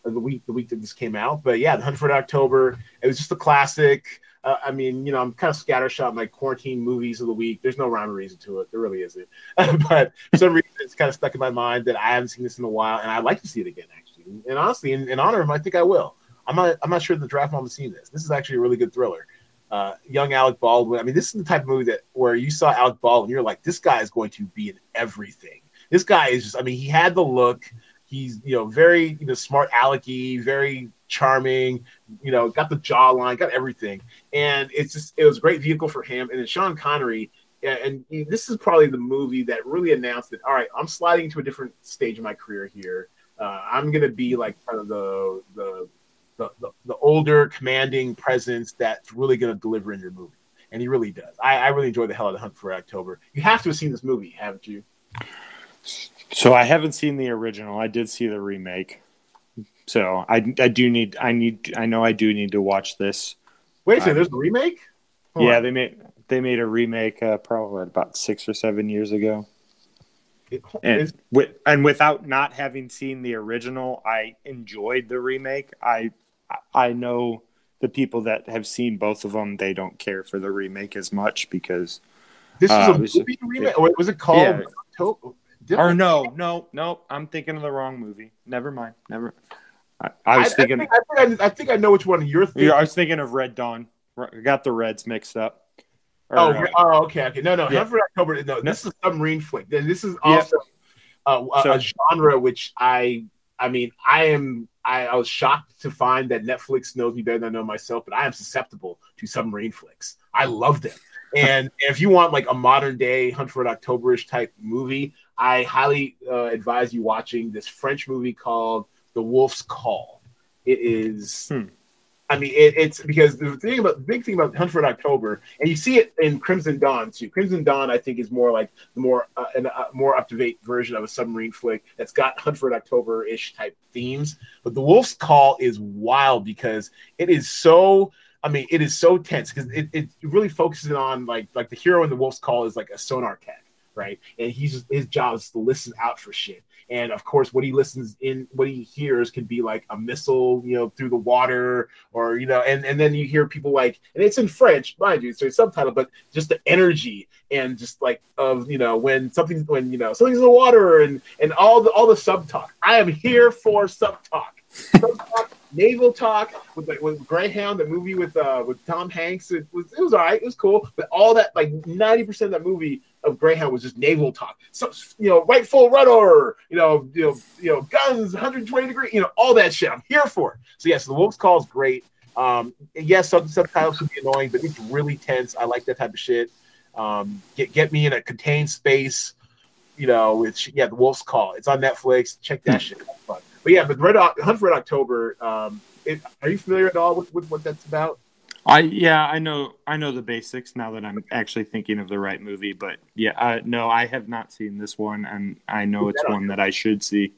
the week the week that this came out. But yeah, the Hunt for October. It was just a classic. Uh, I mean, you know, I'm kind of scattershot my quarantine movies of the week. There's no rhyme or reason to it. There really isn't. but for some reason, it's kind of stuck in my mind that I haven't seen this in a while, and I'd like to see it again. Actually, and honestly, in, in honor of him, I think I will. I'm not. I'm not sure the draft mom has seen this. This is actually a really good thriller uh, young Alec Baldwin. I mean, this is the type of movie that where you saw Alec Baldwin, you're like, this guy is going to be in everything. This guy is just. I mean, he had the look. He's you know very you know smart alecky, very charming. You know, got the jawline, got everything, and it's just it was a great vehicle for him. And then Sean Connery. And this is probably the movie that really announced that. All right, I'm sliding into a different stage of my career here. Uh, I'm gonna be like part of the the the, the, the older commanding presence that's really going to deliver in your movie. And he really does. I, I really enjoy the hell out of Hunt for October. You have to have seen this movie, haven't you? So I haven't seen the original. I did see the remake. So I, I do need I need I know I do need to watch this. Wait a second, there's a remake? Hold yeah, on. they made they made a remake uh, probably about six or seven years ago. It, and with and without not having seen the original, I enjoyed the remake. I I know the people that have seen both of them, they don't care for the remake as much because this is uh, a movie remake. It, was it called? Yeah. Or no, no, no. I'm thinking of the wrong movie. Never mind. Never. I, I was I, thinking. I think, I think, I think I know which one you're thinking. I was thinking of Red Dawn. I got the Reds mixed up. Or, oh, uh, oh, okay, okay. No, no. Yeah. Hunt for October. No, this is submarine flick. This is also yeah. uh, so, a genre which I. I mean, I am I, I, was shocked to find that Netflix knows me better than I know myself, but I am susceptible to submarine flicks. I love them. And if you want like a modern day Hunt for an Octoberish type movie, I highly uh, advise you watching this French movie called The Wolf's Call. It is hmm. I mean, it, it's because the thing about the big thing about Hunt for October, and you see it in Crimson Dawn too. Crimson Dawn, I think, is more like the more uh, an, uh, more up to date version of a submarine flick that's got Hunt for October ish type themes. But The Wolf's Call is wild because it is so. I mean, it is so tense because it, it really focuses on like like the hero in The Wolf's Call is like a sonar cat, right? And he's his job is to listen out for shit. And of course, what he listens in, what he hears could be like a missile, you know, through the water, or you know, and and then you hear people like, and it's in French, mind you, so it's subtitle, but just the energy and just like of you know when something when you know something's in the water and and all the all the sub talk. I am here for sub talk. Sub talk naval talk with like with Greyhound, the movie with uh with Tom Hanks. It was it was all right, it was cool, but all that like ninety percent of that movie of Greyhound was just naval talk. So you know, right full rudder, you know, you know, you know, guns, 120 degree, you know, all that shit. I'm here for it. So yes, the Wolf's Call is great. Um, yes, some subtitles can be annoying, but it's really tense. I like that type of shit. Um, get get me in a contained space, you know. Which yeah, the Wolf's Call. It's on Netflix. Check that shit. But yeah, but Red Hunt for Red October. Um, it, are you familiar at all with, with what that's about? I yeah, I know I know the basics now that I'm actually thinking of the right movie, but yeah, uh, no, I have not seen this one, and I know put it's on one that I should see.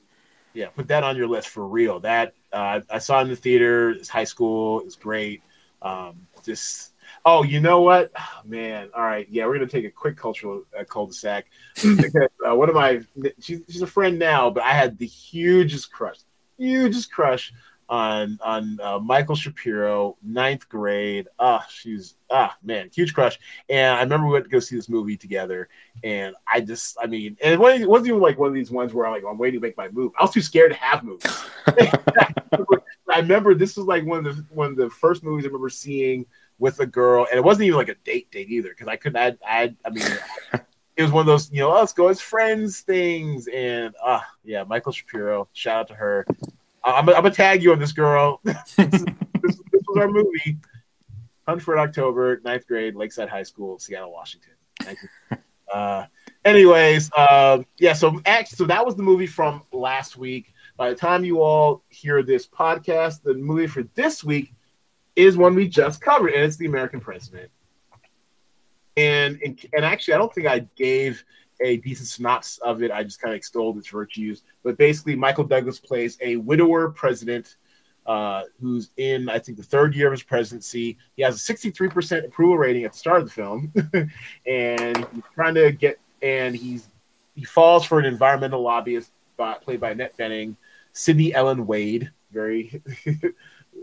Yeah, put that on your list for real. That uh, I saw in the theater. It's high school. It's great. Um, just oh, you know what, oh, man. All right, yeah, we're gonna take a quick cultural uh, cul-de-sac because uh, one of my she's, she's a friend now, but I had the hugest crush, hugest crush on on uh, Michael Shapiro, ninth grade. Ah, she's ah man, huge crush. And I remember we went to go see this movie together, and I just, I mean, and it wasn't, even like one of these ones where I'm like, I'm waiting to make my move. I was too scared to have moves. I remember this was like one of the one of the first movies I remember seeing with a girl, and it wasn't even like a date date either because I couldn't. add. I, I mean. it was one of those, you know, oh, let's go as friends things. And ah, uh, yeah, Michael Shapiro, shout out to her. I'm, I'm gonna tag you on this, girl. this, this, this, was our movie. Hunt for October, ninth grade, Lakeside High School, Seattle, Washington. uh, anyways, uh, yeah. So actually, so that was the movie from last week. By the time you all hear this podcast, the movie for this week is one we just covered, and it's The American President. And and, and actually, I don't think I gave a decent synopsis of it. I just kind of extolled its virtues. But basically, Michael Douglas plays a widower president uh, who's in, I think, the third year of his presidency. He has a 63% approval rating at the start of the film, and he's trying to get, and he's he falls for an environmental lobbyist by, played by Annette Bening, Sydney Ellen Wade, very.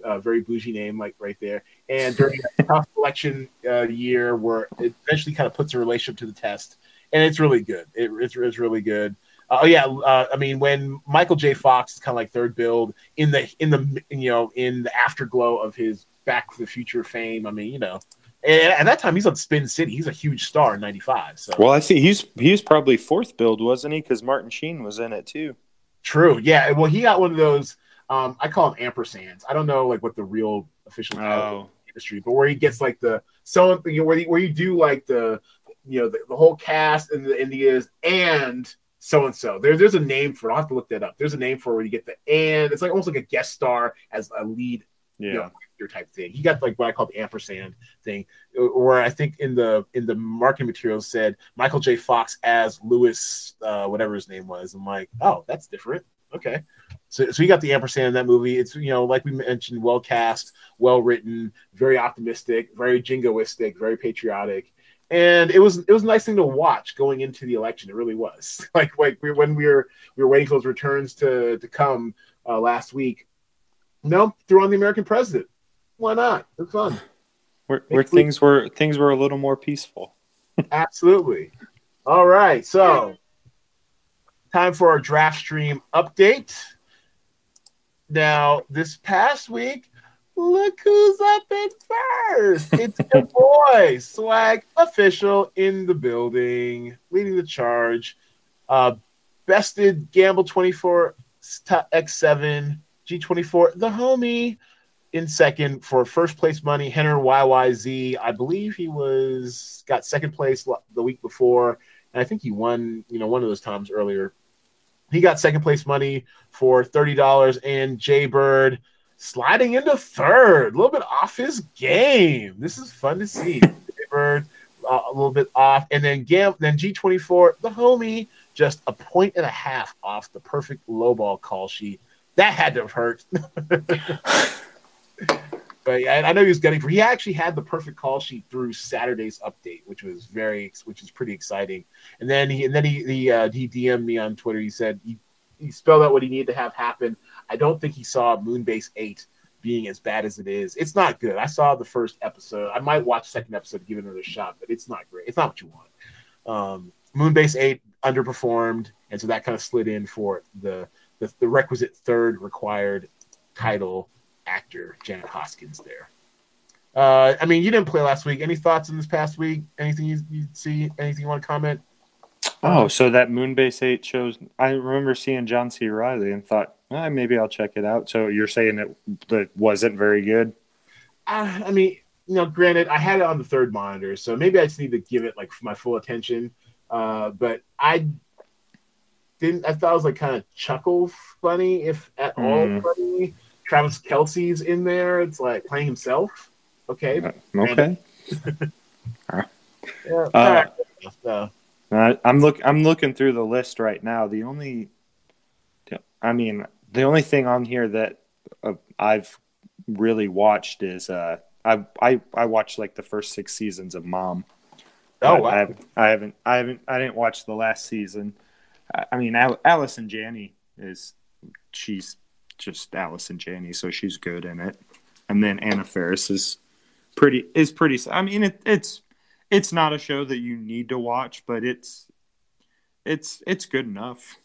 uh, very bougie name, like right there. And during a tough election uh, year, where it eventually kind of puts a relationship to the test, and it's really good. It, it's, it's really good. Uh, oh yeah, uh, I mean when Michael J. Fox is kind of like third billed in the in the you know in the afterglow of his Back to the Future fame. I mean you know, and at that time he's on Spin City. He's a huge star in '95. So well, I see he's he's probably fourth billed, wasn't he? Because Martin Sheen was in it too. True. Yeah. Well, he got one of those. Um, I call them ampersands. I don't know like what the real official oh. industry, but where he gets like the so you know, where you, where you do like the you know the, the whole cast and the Indias and so and so. There, there's a name for. It. I'll have to look that up. There's a name for it where you get the and. It's like almost like a guest star as a lead, yeah, you know, type thing. He got like what I call the ampersand thing, where I think in the in the marketing materials said Michael J. Fox as Lewis, uh, whatever his name was. I'm like, oh, that's different. Okay. So, so he got the ampersand in that movie. It's you know, like we mentioned, well cast, well written, very optimistic, very jingoistic, very patriotic and it was it was a nice thing to watch going into the election. It really was. Like like we, when we were we were waiting for those returns to to come uh, last week. No, threw on the American president. Why not? It's fun. Where, where things were things were a little more peaceful. Absolutely. All right, so time for our draft stream update. Now, this past week, Look who's up in first. It's your boy, Swag Official in the building, leading the charge. Uh, bested Gamble 24 X7, G24, the homie in second for first place money. Henner YYZ, I believe he was got second place the week before, and I think he won, you know, one of those times earlier. He got second place money for $30 and Jaybird sliding into third, a little bit off his game. This is fun to see. Bird uh, a little bit off, and then Gam, then G24, the homie, just a point and a half off the perfect low ball call sheet. That had to have hurt. but yeah, I know he was getting for. He actually had the perfect call sheet through Saturday's update, which was very, which is pretty exciting. And then he, and then he, he, uh, he DM'd me on Twitter. He said he, he spelled out what he needed to have happen I don't think he saw Moonbase 8 being as bad as it is. It's not good. I saw the first episode. I might watch second episode to give it another shot, but it's not great. It's not what you want. Um, Moonbase 8 underperformed, and so that kind of slid in for the, the, the requisite third required title actor, Janet Hoskins, there. Uh, I mean, you didn't play last week. Any thoughts in this past week? Anything you, you see? Anything you want to comment? Oh, so that Moonbase 8 shows. I remember seeing John C. Reilly and thought, eh, maybe I'll check it out. So you're saying it that wasn't very good? Uh, I mean, you know, granted, I had it on the third monitor, so maybe I just need to give it like my full attention. Uh, but I didn't. I thought it was like kind of chuckle funny, if at mm. all hmm. funny. Travis Kelce's in there. It's like playing himself. Okay. Uh, okay. yeah. Uh, so. I'm look. I'm looking through the list right now. The only, I mean, the only thing on here that uh, I've really watched is uh, I I I watched like the first six seasons of Mom. Oh wow! I haven't, I haven't I haven't I didn't watch the last season. I, I mean, Al- Allison Janney is she's just Allison Janney, so she's good in it. And then Anna Faris is pretty is pretty. I mean, it, it's it's not a show that you need to watch, but it's it's it's good enough.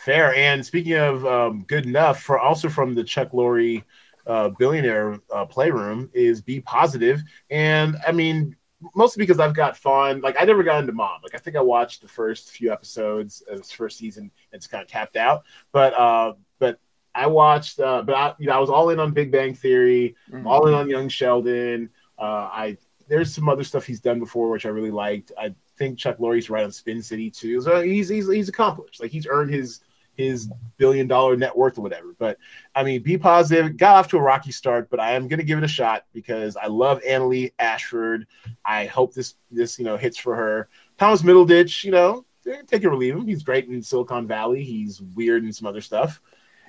Fair. And speaking of um, good enough, for also from the Chuck Lorre uh, billionaire uh, playroom is B Positive. And I mean, mostly because I've got fun. Like I never got into Mom. Like I think I watched the first few episodes of this first season and it's kind of tapped out. But uh, but I watched. Uh, but I, you know, I was all in on Big Bang Theory. Mm-hmm. All in on Young Sheldon. Uh, I there's some other stuff he's done before which I really liked. I think Chuck Lorre's right on Spin City too. So he's he's he's accomplished. Like he's earned his his billion dollar net worth or whatever. But I mean, B Positive. Got off to a rocky start, but I am going to give it a shot because I love Annaleigh Ashford. I hope this this you know hits for her. Thomas Middleditch, you know, take it or leave him. He's great in Silicon Valley. He's weird in some other stuff.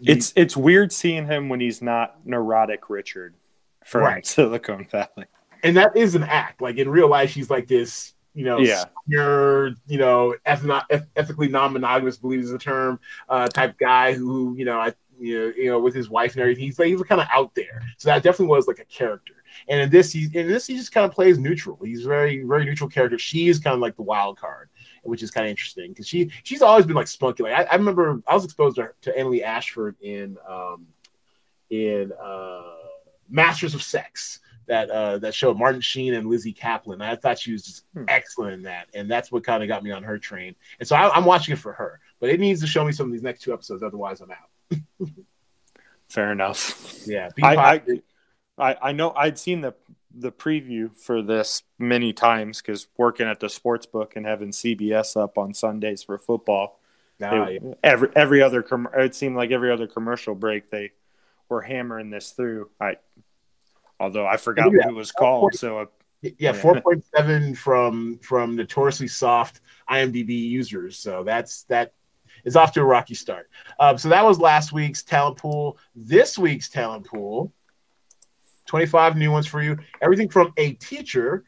It's it's weird seeing him when he's not neurotic Richard from Right. Silicon Valley. and that is an act. Like in real life, she's like this, you know, Yeah. you're, you know, eth- eth- ethically non-monogamous, believes is the term, uh, type guy who, you know, I, you know, you know, with his wife and everything, he's like he's kind of out there. So that definitely was like a character. And in this, he's in this, he just kind of plays neutral. He's very, very neutral character. She is kind of like the wild card, which is kind of interesting because she, she's always been like spunky. Like I, I remember, I was exposed to, her, to Emily Ashford in, um, in uh, Masters of Sex that uh, that show Martin Sheen and Lizzy Caplan. I thought she was just Hmm. excellent in that, and that's what kind of got me on her train. And so I, I'm watching it for her, but it needs to show me some of these next two episodes, otherwise I'm out. Fair enough. Yeah, I. I, I I know I'd seen the the preview for this many times because working at the sports book and having CBS up on Sundays for football. Nah, it- yeah. every every other com- it seemed like every other commercial break they were hammering this through. I although I forgot Yeah. what it was called, so uh, yeah, Yeah. four point seven from from notoriously soft IMDb users. So that's that is off to a rocky start. Um, so that was last week's talent pool. This week's talent pool, twenty five new ones for you. Everything from a teacher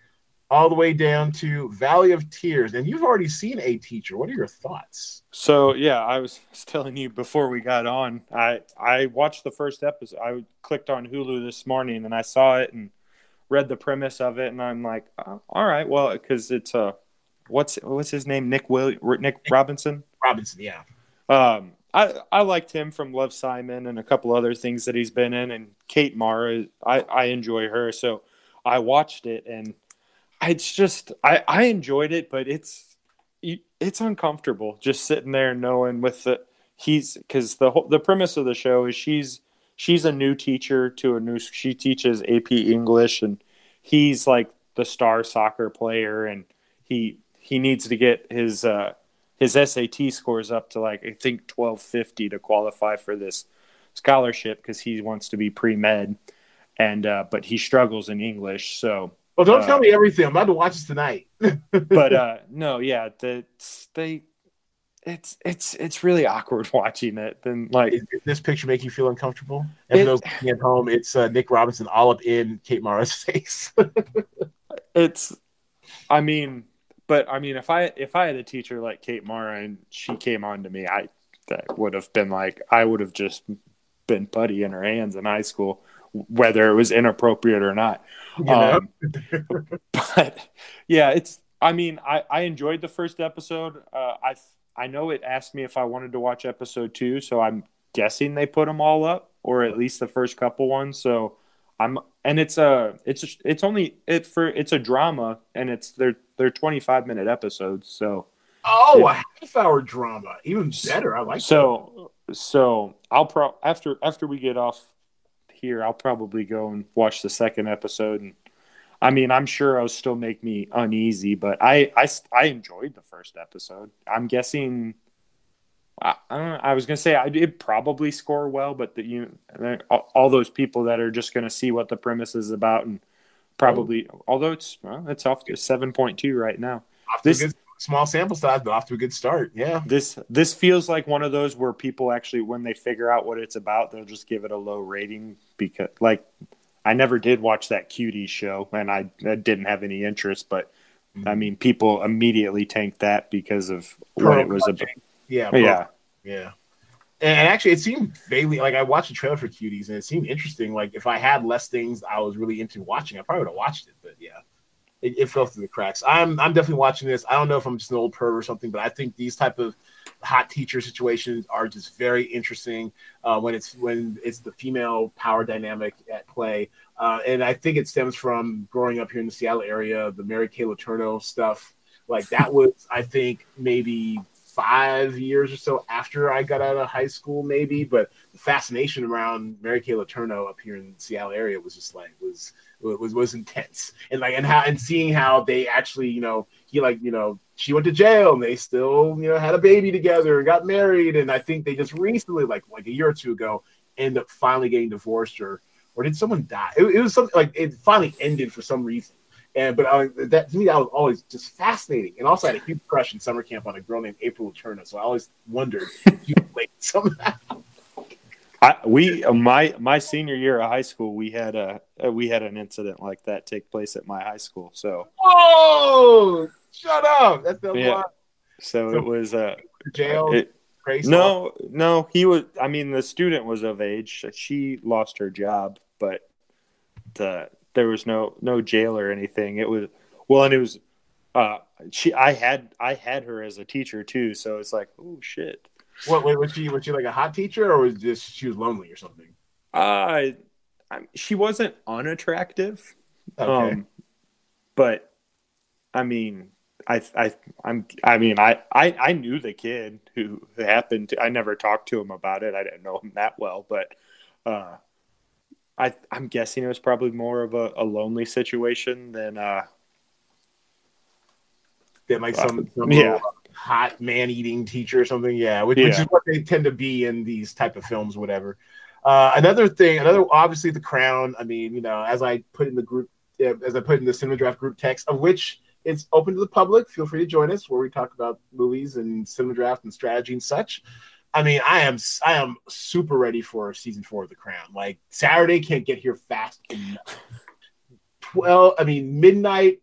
all the way down to Valley of Tears. And you've already seen a teacher. What are your thoughts? So yeah, I was telling you before we got on. I I watched the first episode. I clicked on Hulu this morning and I saw it and read the premise of it, and I'm like, oh, all right, well, because it's uh, what's what's his name? Nick Will Nick Robinson. Robinson, yeah. Um, I I liked him from Love Simon and a couple other things that he's been in, and Kate Mara. I I enjoy her, so I watched it, and it's just I I enjoyed it, but it's it's uncomfortable just sitting there knowing with the he's because the whole the premise of the show is she's she's a new teacher to a new she teaches AP English and he's like the star soccer player and he he needs to get his uh his SAT scores up to like I think 1250 to qualify for this scholarship because he wants to be pre-med and uh but he struggles in English. So Well, don't Uh, tell me everything. I'm about to watch this tonight. but uh no yeah the they it's it's it's really awkward watching it then like Is, this picture make you feel uncomfortable? And It- for those at home, it's uh, Nick Robinson all up in Kate Mara's face. it's i mean but i mean if i if i had a teacher like kate mara and she came on to me i that would have been like i would have just been putty in her hands in high school whether it was inappropriate or not you know? Um, but yeah it's i mean i i enjoyed the first episode uh i i know it asked me if i wanted to watch episode two so i'm guessing they put them all up or at least the first couple ones so i'm and it's a it's it's only it for it's a drama and it's they're they're 25 minute episodes so oh, a half hour drama, even better. I like so so i'll pro after after we get off here i'll probably go and watch the second episode and i mean i'm sure it'll still make me uneasy but i i, I enjoyed the first episode i'm guessing I, I, don't know, I was gonna say I did probably score well, but the, you all, all those people that are just gonna see what the premise is about and probably although it's well, it's off to seven point two right now. Off this- small sample size, but off to a good start. Yeah. This this feels like one of those where people actually, when they figure out what it's about, they'll just give it a low rating because, like, I never did watch that cutie show, and I, I didn't have any interest. But I mm-hmm. mean, people immediately tanked that because of what it was about. Yeah. Yeah, Yeah. And actually, it seemed vaguely like I watched a trailer for Cuties, and it seemed interesting. Like if I had less things I was really into watching, I probably would have watched it. But yeah, it, it fell through the cracks. I'm I'm definitely watching this. I don't know if I'm just an old perv or something, but I think these type of hot teacher situations are just very interesting uh, when it's when it's the female power dynamic at play. Uh, and I think it stems from growing up here in the Seattle area, the Mary Kay Letourneau stuff. Like that was, I think, maybe five years or so after I got out of high school, maybe. But the fascination around Mary Kay Letourneau up here in the Seattle area was just like was was was intense and like and how and seeing how they actually you know he like you know she went to jail and they still you know had a baby together and got married and I think they just recently like like a year or two ago end up finally getting divorced or or did someone die? It, it was something like it finally ended for some reason. And but uh, that to me that was always just fascinating. And also I had a huge crush in summer camp on a girl named April Turner, so I always wondered if you played somehow. I, we my my senior year of high school, we had a uh, we had an incident like that take place at my high school. So whoa, shut up! That's the yeah. So, so, it was uh jail. It, no, no, he was. I mean, the student was of age. She lost her job, but the there was no no jail or anything. It was well, and it was uh she. I had I had her as a teacher too, so it's like oh shit. What wait, was she was she like a hot teacher or was just she was lonely or something? Uh I, she wasn't unattractive. Okay. Um, but I mean, I I I'm I mean I I I knew the kid who happened to I never talked to him about it. I didn't know him that well, but uh I I'm guessing it was probably more of a, a lonely situation than uh than like some, some yeah. Hot man eating teacher or something. Yeah, which, yeah. which is what they tend to be in these type of films, whatever. Uh, another thing, another obviously the crown. I mean, you know, as I put in the group, as I put in the cinema draft group text, of which it's open to the public. Feel free to join us where we talk about movies and cinema draft and strategy and such. I mean, I am I am super ready for season four of The Crown. Like Saturday can't get here fast enough. Well, I mean, midnight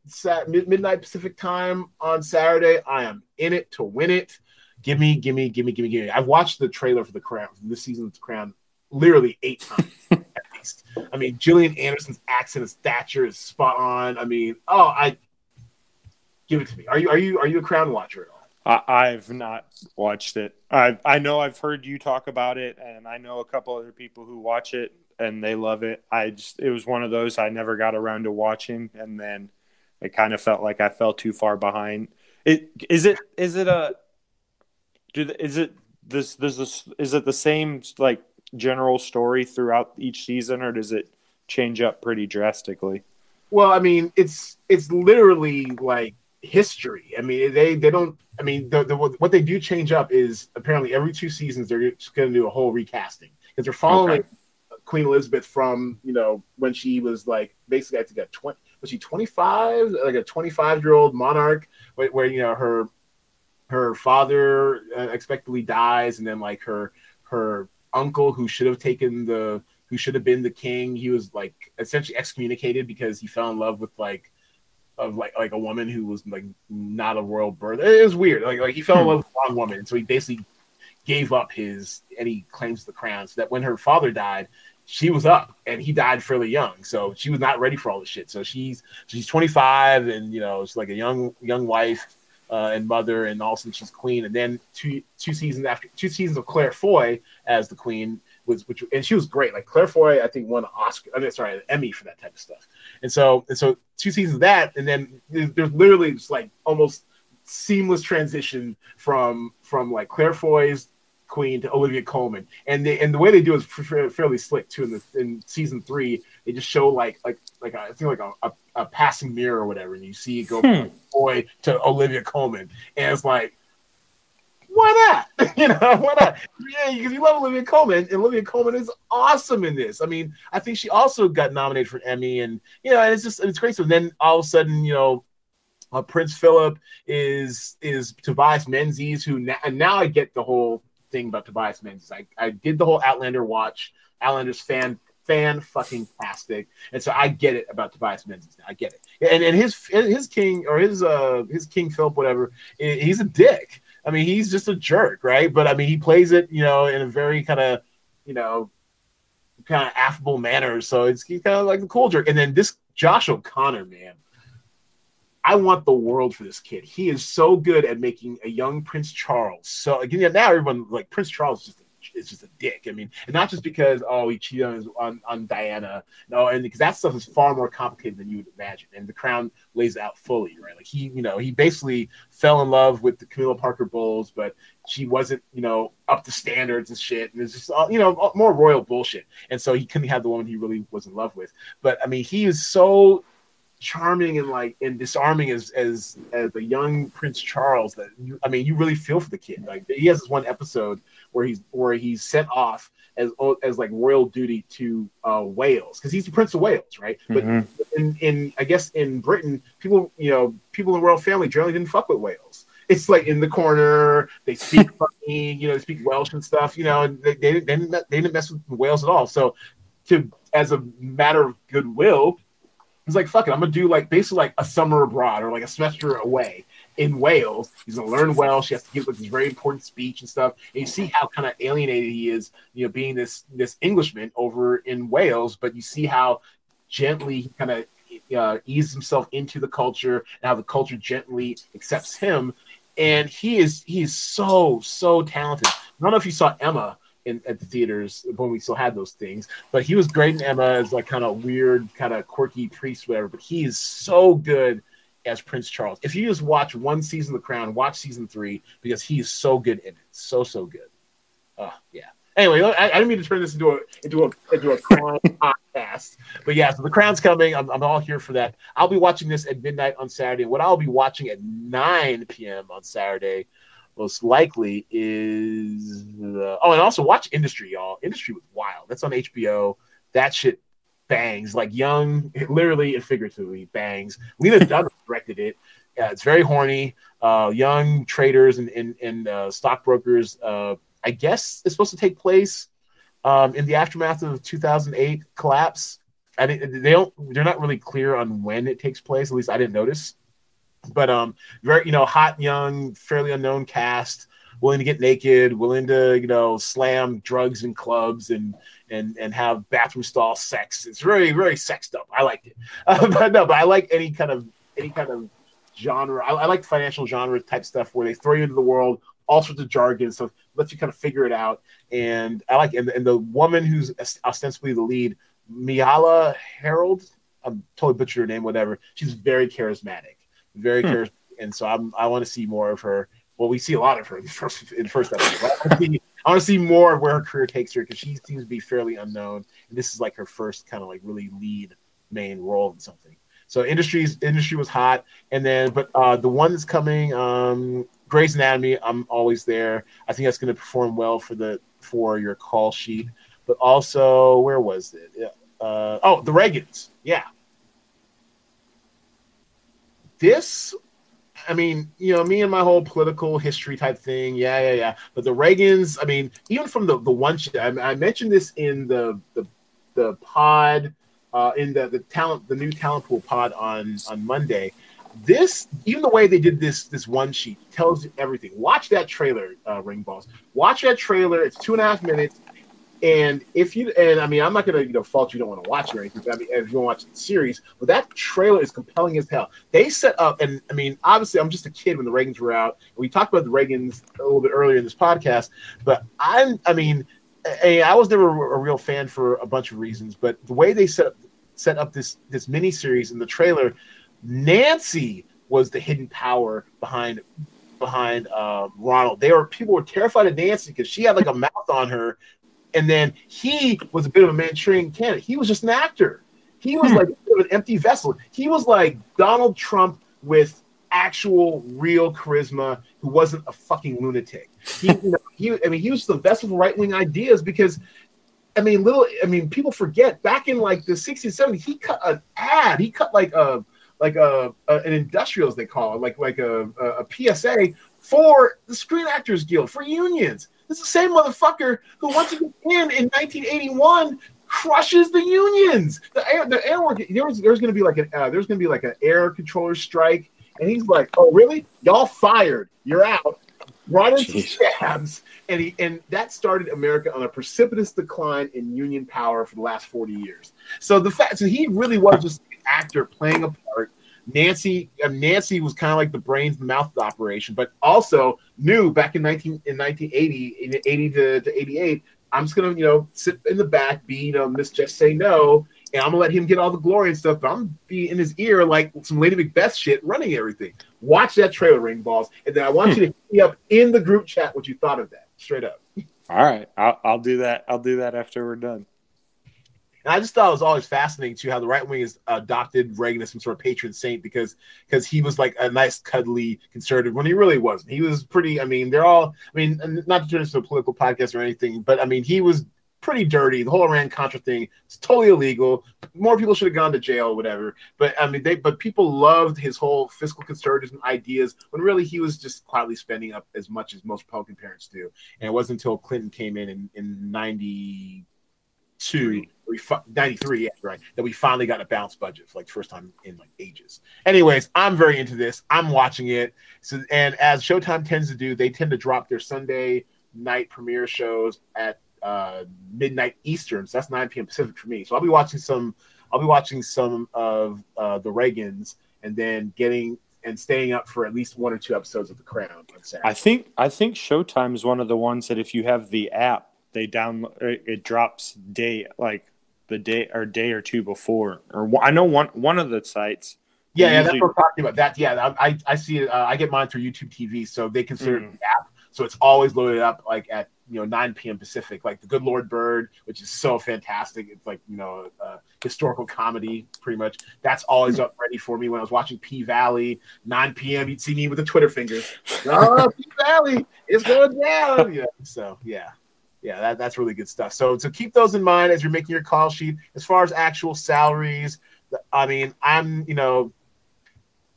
midnight Pacific time on Saturday. I am in it to win it. Give me, give me, give me, give me, give me. I've watched the trailer for The Crown, for this season of The Crown, literally eight times at least. I mean, Gillian Anderson's accent, his stature is spot on. I mean, oh, I Give it to me. Are you are you are you a Crown watcher at all? I, I've not watched it. I I know I've heard you talk about it, and I know a couple other people who watch it and they love it. I just it was one of those I never got around to watching, and then it kind of felt like I fell too far behind. It is it is it a do is it this this is is it the same like general story throughout each season, or does it change up pretty drastically? Well, I mean, it's it's literally like history. I mean, they they don't. I mean, the, the what they do change up is apparently every two seasons they're just going to do a whole recasting because they're following okay. Queen Elizabeth from you know when she was like basically I think a twenty was she twenty five like a twenty five year old monarch where, where, you know her her father uh, expectedly dies and then like her her uncle who should have taken the who should have been the king he was like essentially excommunicated because he fell in love with like of like like a woman who was like not a royal birth. It was weird. Like like he fell in love with the wrong woman, so he basically gave up his and he claims the crown. So that when her father died, she was up and he died fairly young, so she was not ready for all this shit. So she's she's 25 and you know she's like a young young wife uh, and mother, and all of a sudden she's queen. And then two two seasons after two seasons of Claire Foy as the queen was which and she was great. Like Claire Foy, I think won an Oscar. I mean, sorry, an Emmy for that type of stuff. And so and so two seasons of that, and then there's literally just like almost seamless transition from from like Claire Foy's Queen to Olivia Colman, and they and the way they do it is fairly slick too. In the in season three, they just show like like like a, I think like a, a, a, passing mirror or whatever, and you see it go hmm. from Foy to Olivia Colman, and it's like why not? you know, why not? Yeah, because you love Olivia Colman, and Olivia Colman is awesome in this. I mean, I think she also got nominated for Emmy, and you know, and it's just it's great. So then all of a sudden, you know, uh, Prince Philip is is Tobias Menzies, who now, and now I get the whole thing about Tobias Menzies. I, I did the whole Outlander watch. Outlander's fan fan fucking tastic, and so I get it about Tobias Menzies. Now. I get it, and and his his king or his uh his King Philip whatever, he's a dick. I mean, he's just a jerk, right? But I mean, he plays it, you know, in a very kind of, you know, kind of affable manner. So it's he's kind of like the cool jerk. And then this Josh O'Connor, man, I want the world for this kid. He is so good at making a young Prince Charles. So again, now everyone like Prince Charles is just is just a dick. I mean, and not just because oh he cheated on on, on Diana, no, and because that stuff is far more complicated than you would imagine. And the Crown lays out fully, right? Like he, you know, he basically fell in love with the Camilla Parker Bowles, but she wasn't, you know, up to standards and shit. And it's just, uh, you know, uh, more royal bullshit. And so he couldn't have the woman he really was in love with. But I mean, he is so charming and like and disarming as as as a young Prince Charles that you, I mean you really feel for the kid. Like he has this one episode where he's where he's sent off as as like royal duty to uh, Wales because he's the Prince of Wales, right? Mm-hmm. But in, in I guess in Britain, people you know people in the royal family generally didn't fuck with Wales. It's like in the corner. They speak funny, you know, they speak Welsh and stuff. You know, and they, they, they, didn't, they didn't mess with Wales at all. So, to as a matter of goodwill, He's like, fuck it, I'm gonna do like basically like a summer abroad or like a semester away in Wales. He's gonna learn Welsh. He has to give like this very important speech and stuff. And you see how kind of alienated he is, you know, being this this Englishman over in Wales. But you see how gently he kind of uh, eases himself into the culture and how the culture gently accepts him. And he is he is so so talented. I don't know if you saw Emma in at the theaters when we still had those things. But he was great in Emma as like kind of weird, kind of quirky priest, whatever. But he is so good as Prince Charles. If you just watch one season of The Crown, watch season three because he is so good in it, so so good. Oh yeah. Anyway, I, I didn't mean to turn this into a into a into a crime podcast, but yeah. So the Crown's coming. I'm, I'm all here for that. I'll be watching this at midnight on Saturday. What I'll be watching at 9 p.m. on Saturday most likely is uh, oh, and also watch Industry, y'all. Industry was wild. That's on HBO. That shit bangs like young, literally and figuratively bangs. Lena Dunham directed it. Yeah, it's very horny. Uh, young traders and and, and uh, stockbrokers. Uh, I guess it's supposed to take place um, in the aftermath of 2008 collapse. I they don't. They're not really clear on when it takes place. At least I didn't notice but um, very you know, hot, young, fairly unknown cast, willing to get naked, willing to you know slam drugs and clubs and and and have bathroom stall sex. It's very very sexed up. I liked it, uh, but no, but I like any kind of any kind of genre. I, I like financial genre type stuff where they throw you into the world, all sorts of jargon, so let you kind of figure it out. And I like and, and the woman who's ostensibly the lead, Myha'la Herrold. I'm totally butchered her name, whatever. She's very charismatic very hmm. and so I'm I want to see more of her. Well, we see a lot of her in the first in the first episode. I want to see more of where her career takes her because she seems to be fairly unknown, and this is like her first kind of like really lead main role in something. So industries industry was hot, and then but uh, the one that's coming, um, Grey's Anatomy, I'm always there. I think that's going to perform well for the for your call sheet, but also where was it? Uh, oh, the Reagans, yeah, this I mean, you know, me and my whole political history type thing, yeah, yeah, yeah. But the Reagans, I mean, even from the the one, I, I mentioned this in the the the pod, uh, in the the talent, the new talent pool pod on on Monday. This, even the way they did this this one sheet tells you everything. Watch that trailer, uh, Ring Balls. Watch that trailer. It's two and a half minutes. And if you and I mean, I'm not gonna you know fault you don't want to watch it or anything. I mean, if you want to watch the series, but that trailer is compelling as hell. They set up, and I mean, obviously, I'm just a kid when the Reagans were out. We talked about the Reagans a little bit earlier in this podcast, but I'm, I mean, I, I was never a real fan for a bunch of reasons, but the way they set up set up this this mini series in the trailer, Nancy was the hidden power behind behind uh, Ronald. They were people were terrified of Nancy because she had like a mouth on her and then he was a bit of a Manchurian candidate. He was just an actor. He was hmm. like an empty vessel. He was like Donald Trump with actual real charisma who wasn't a fucking lunatic. He, you know, he I mean, he was the vessel for right wing ideas because I mean, little I mean, people forget back in like the 60s, 70s, he cut an ad. He cut like a like a, a an industrials they call it, like like a, a, a PSA for the Screen Actors Guild for unions. It's the same motherfucker who once again in 1981 crushes the unions. The air, the air work, there there's there's going to be like an uh, there's going to be like an air controller strike, and he's like, "Oh, really? Y'all fired? You're out." Brought in some stabs, and he and that started America on a precipitous decline in union power for the last 40 years. So the fact, so he really was just an actor playing a part Nancy uh, Nancy was kind of like the brains and mouth of the operation, but also knew back in 19 in 1980, in 80 to, to 88, I'm just gonna you know sit in the back, be you know Miss Just Say No, and I'm gonna let him get all the glory and stuff, but I'm gonna be in his ear like some Lady Macbeth shit, running everything. Watch that trailer, ring balls, and then I want you to hit me up in the group chat what you thought of that, straight up. All right, I'll, I'll do that. I'll do that after we're done. And I just thought it was always fascinating too how the right wing has adopted Reagan as some sort of patron saint because because he was like a nice cuddly conservative when he really wasn't. He was pretty. I mean, they're all. I mean, not to turn this into a political podcast or anything, but I mean, he was pretty dirty. The whole Iran Contra thing is totally illegal. More people should have gone to jail, or whatever. But I mean, they but people loved his whole fiscal conservatism ideas when really he was just quietly spending up as much as most Republican parents do. And it wasn't until Clinton came in in, in ninety two. We 93, yeah, right, that we finally got a balanced budget for like the first time in like ages. Anyways, I'm very into this. I'm watching it. So, and as Showtime tends to do, they tend to drop their Sunday night premiere shows at uh, midnight Eastern. So that's 9 p.m. Pacific for me. So I'll be watching some. I'll be watching some of uh, the Reagans, and then getting and staying up for at least one or two episodes of The Crown on Saturday. I think I think Showtime is one of the ones that if you have the app, they download it drops day like the day or day or two before. Or I know one one of the sites. Yeah, yeah, that's what I'm talking about. That yeah, I I see it. Uh, I get mine through YouTube TV, so they consider mm. it the app. So it's always loaded up like at you know 9 p.m. Pacific, like the Good Lord Bird, which is so fantastic. It's like you know uh, historical comedy, pretty much. That's always up ready for me when I was watching P Valley, 9 p.m. You'd see me with the Twitter fingers. oh, P Valley, it's going down. Yeah, so yeah yeah, that, that's really good stuff. So so keep those in mind as you're making your call sheet. As far as actual salaries, I mean, I'm you know,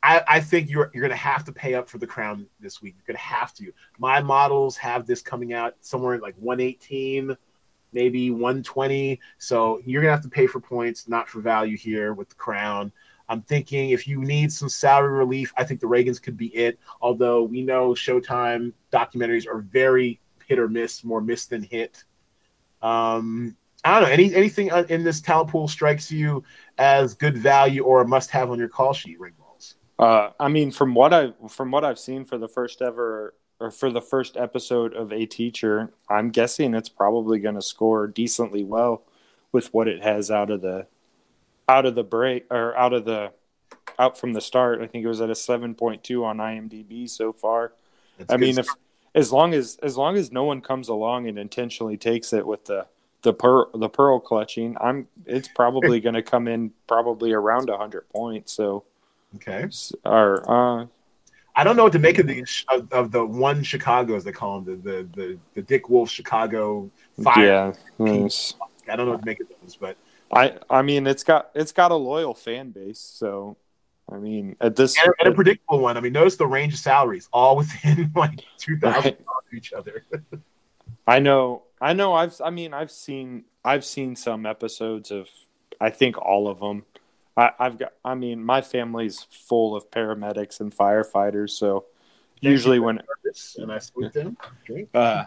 I, I think you're you're gonna have to pay up for the crown this week. You're gonna have to. My models have this coming out somewhere like 118, maybe 120. So you're gonna have to pay for points, not for value here with the crown. I'm thinking if you need some salary relief, I think the Reagans could be it. Although we know Showtime documentaries are very hit or miss, more miss than hit. Um, I don't know. Any anything in this talent pool strikes you as good value or a must have on your call sheet, ring balls? Uh, I mean, from what I from what I've seen for the first ever or for the first episode of a teacher, I'm guessing it's probably going to score decently well with what it has out of the out of the break or out of the out from the start. I think it was at a 7.2 on IMDb so far. That's I mean, if as long as as long as no one comes along and intentionally takes it with the the pearl the pearl clutching, I'm it's probably going to come in probably around hundred points. So okay, or uh, I don't know what to make of the of, of the one Chicago as they call them the the the, the Dick Wolf Chicago fire. Yeah, I don't know what to make of those, but I I mean it's got it's got a loyal fan base, so I mean, at this and, and, a predictable one. I mean, notice the range of salaries, all within like two thousand right. of each other. I know, I know. I've, I mean, I've seen, I've seen some episodes of, I think all of them. I, have got, I mean, my family's full of paramedics and firefighters, so usually when and I in. Okay. Uh,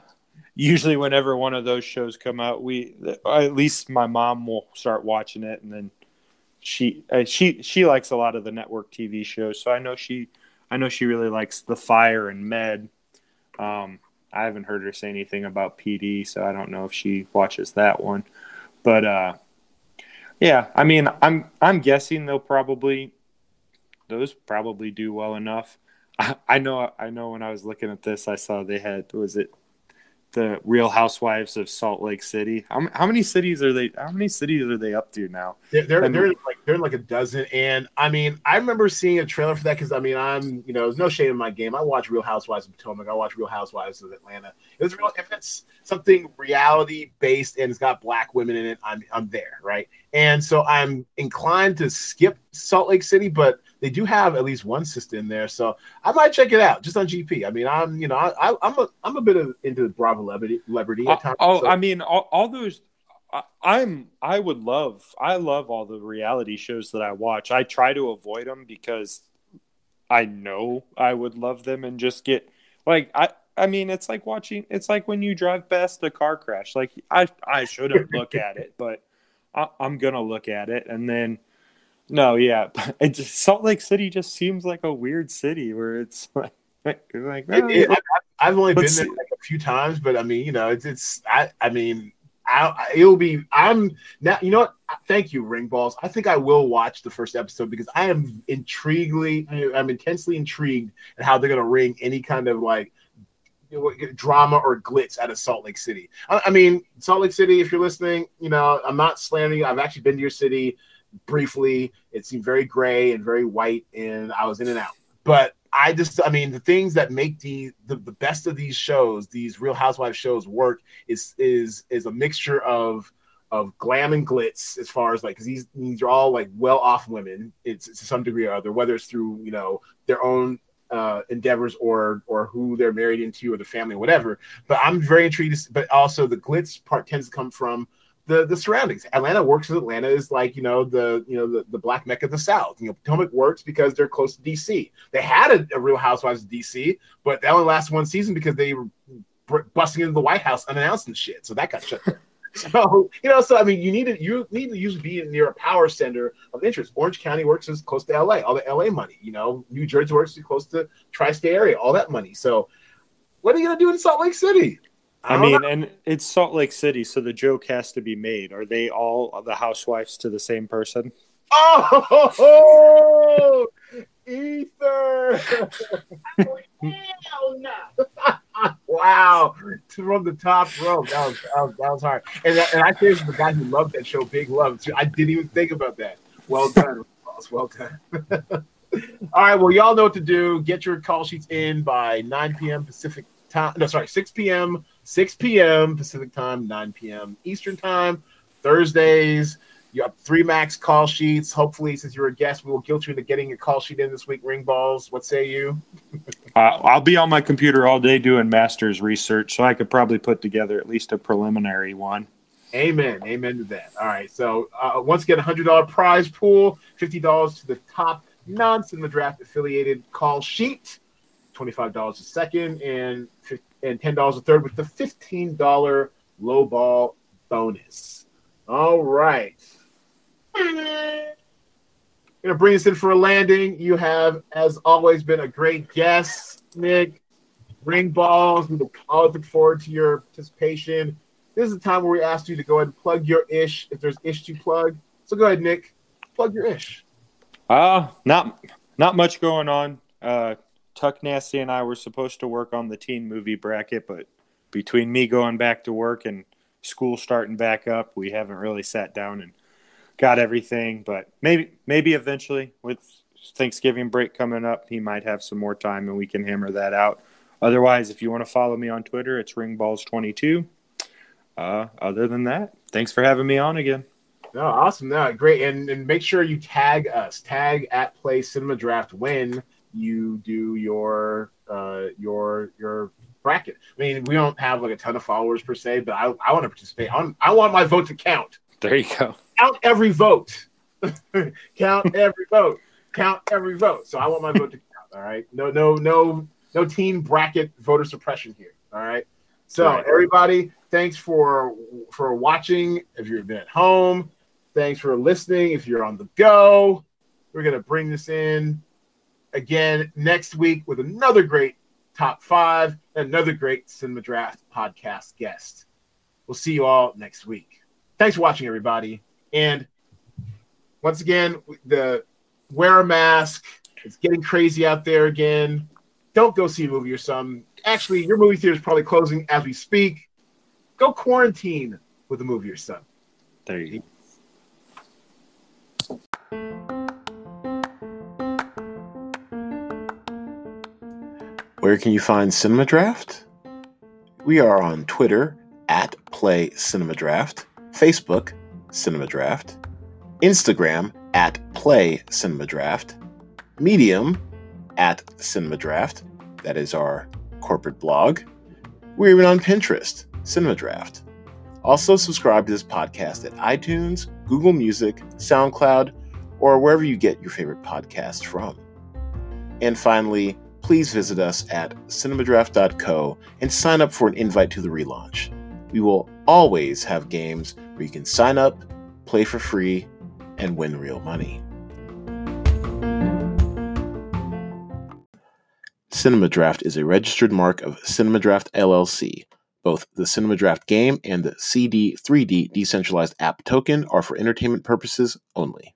usually, whenever one of those shows come out, we at least my mom will start watching it, and then she uh, she she likes a lot of the network TV shows, so I know she I know she really likes The Fire and Med. Um, I haven't heard her say anything about PD, so I don't know if she watches that one. But uh, yeah, I mean, I'm I'm guessing they'll probably those probably do well enough. I, I know I know when I was looking at this, I saw they had was it the Real Housewives of Salt Lake City. How, how many cities are they? How many cities are they up to now? They're they're, they're like they're like a dozen. And I mean, I remember seeing a trailer for that because I mean, I'm you know, there's no shame in my game. I watch Real Housewives of Potomac. I watch Real Housewives of Atlanta. It's real if it's something reality based and it's got black women in it. I'm I'm there, right? And so I'm inclined to skip Salt Lake City, but they do have at least one sister in there, so I might check it out just on GP. I mean, I'm you know I, am a I'm a bit of into Bravo celebrity, celebrity at oh, times. Oh, so. I mean, all, all those. I, am I would love I love all the reality shows that I watch. I try to avoid them because I know I would love them and just get like I I mean it's like watching it's like when you drive past a car crash. Like I I shouldn't look at it, but I, I'm gonna look at it and then No, yeah, it just, Salt Lake City just seems like a weird city where it's like, like, like It- it- I've, only been there like a few times, but I mean, you know, it's it's. I I mean, I, it'll be. I'm now. You know what? Thank you, Ring Balls. I think I will watch the first episode because I am intriguingly. I'm intensely intrigued at how they're going to ring any kind of like you know, drama or glitz out of Salt Lake City. I, I mean, Salt Lake City. If you're listening, you know, I'm not slandering. you. I've actually been to your city briefly. It seemed very gray and very white, and I was in and out. But I just, I mean, the things that make the, the the best of these shows, these Real Housewives shows, work is is is a mixture of of glam and glitz as far as like because these these are all like well off women it's, it's to some degree or other whether it's through you know their own uh endeavors or or who they're married into or the family or whatever but i'm very intrigued but also the glitz part tends to come from the the surroundings atlanta works as atlanta is like you know the you know the, the black mecca of the south you know potomac works because they're close to dc they had a, a real housewives of dc but that only lasts one season because they were br- busting into the white house unannounced and shit so that got shut down so you know, so I mean, you need to you need to usually be near a power center of interest. Orange County works as close to LA, all the LA money. You know, New Jersey works as close to tri-state area, all that money. So, what are you gonna do in Salt Lake City? I don't mean, know. and it's Salt Lake City, so the joke has to be made. Are they all the housewives to the same person? oh, ether. Hell no. wow, from the top rope, that was, that was, that was hard. And, and I say this the guy who loved that show, Big Love. Too. I didn't even think about that. Well done, Ross. Well done. All right, well, y'all know what to do. Get your call sheets in by 9 p.m. Pacific time. No, sorry, 6 p.m. 6 p.m. Pacific time, 9 p.m. Eastern time. Thursdays. You have three max call sheets. Hopefully, since you're a guest, we will guilt you into getting a call sheet in this week. Ring balls. What say you? Uh, I'll be on my computer all day doing master's research, so I could probably put together at least a preliminary one. Amen. Amen to that. All right. So uh, once again, hundred dollar prize pool, fifty dollars to the top non-cinema draft affiliated call sheet, twenty five dollars a second, and and ten dollars a third with the fifteen dollar low ball bonus. All right. Gonna bring us in for a landing. You have, as always, been a great guest, Nick. Ring balls. We look, always look forward to your participation. This is the time where we ask you to go ahead and plug your ish if there's ish to plug. So go ahead, Nick. Plug your ish. Uh, not not much going on. Uh, Tuck Nasty and I were supposed to work on the teen movie bracket, but between me going back to work and school starting back up, we haven't really sat down and got everything. But maybe maybe eventually with Thanksgiving break coming up, he might have some more time and we can hammer that out. Otherwise, if you want to follow me on Twitter, it's ringballs22. Uh, other than that, thanks for having me on again. No, awesome. No, great. And and make sure you tag us. Tag at Play Cinema Draft when you do your uh your your bracket. I mean, we don't have like a ton of followers per se, but I, I want to participate. I want, I want my vote to count. There you go. Count every vote. count every vote. Count every vote. So I want my vote to count. All right. No, no, no, no teen bracket voter suppression here. All right. So Right. everybody, thanks for for watching. If you've been at home, thanks for listening. If you're on the go, we're gonna bring this in again next week with another great top five, another great cinema draft podcast guest. We'll see you all next week. Thanks for watching, everybody. And once again, the wear a mask. It's getting crazy out there again. Don't go see a movie or some. Actually, your movie theater is probably closing as we speak. Go quarantine with a movie or some. There you go. Where can you find Cinema Draft? We are on Twitter at Play Cinema Draft, Facebook Cinema Draft, Instagram at Play Cinema Draft, Medium at Cinema Draft. That is our corporate blog. We're even on Pinterest, Cinema Draft. Also, subscribe to this podcast at iTunes, Google Music, SoundCloud, or wherever you get your favorite podcast from. And finally, please visit us at cinemadraft.co and sign up for an invite to the relaunch. We will always have games where you can sign up, play for free, and win real money. CinemaDraft is a registered mark of CinemaDraft LLC. Both the CinemaDraft game and the CD3D decentralized app token are for entertainment purposes only.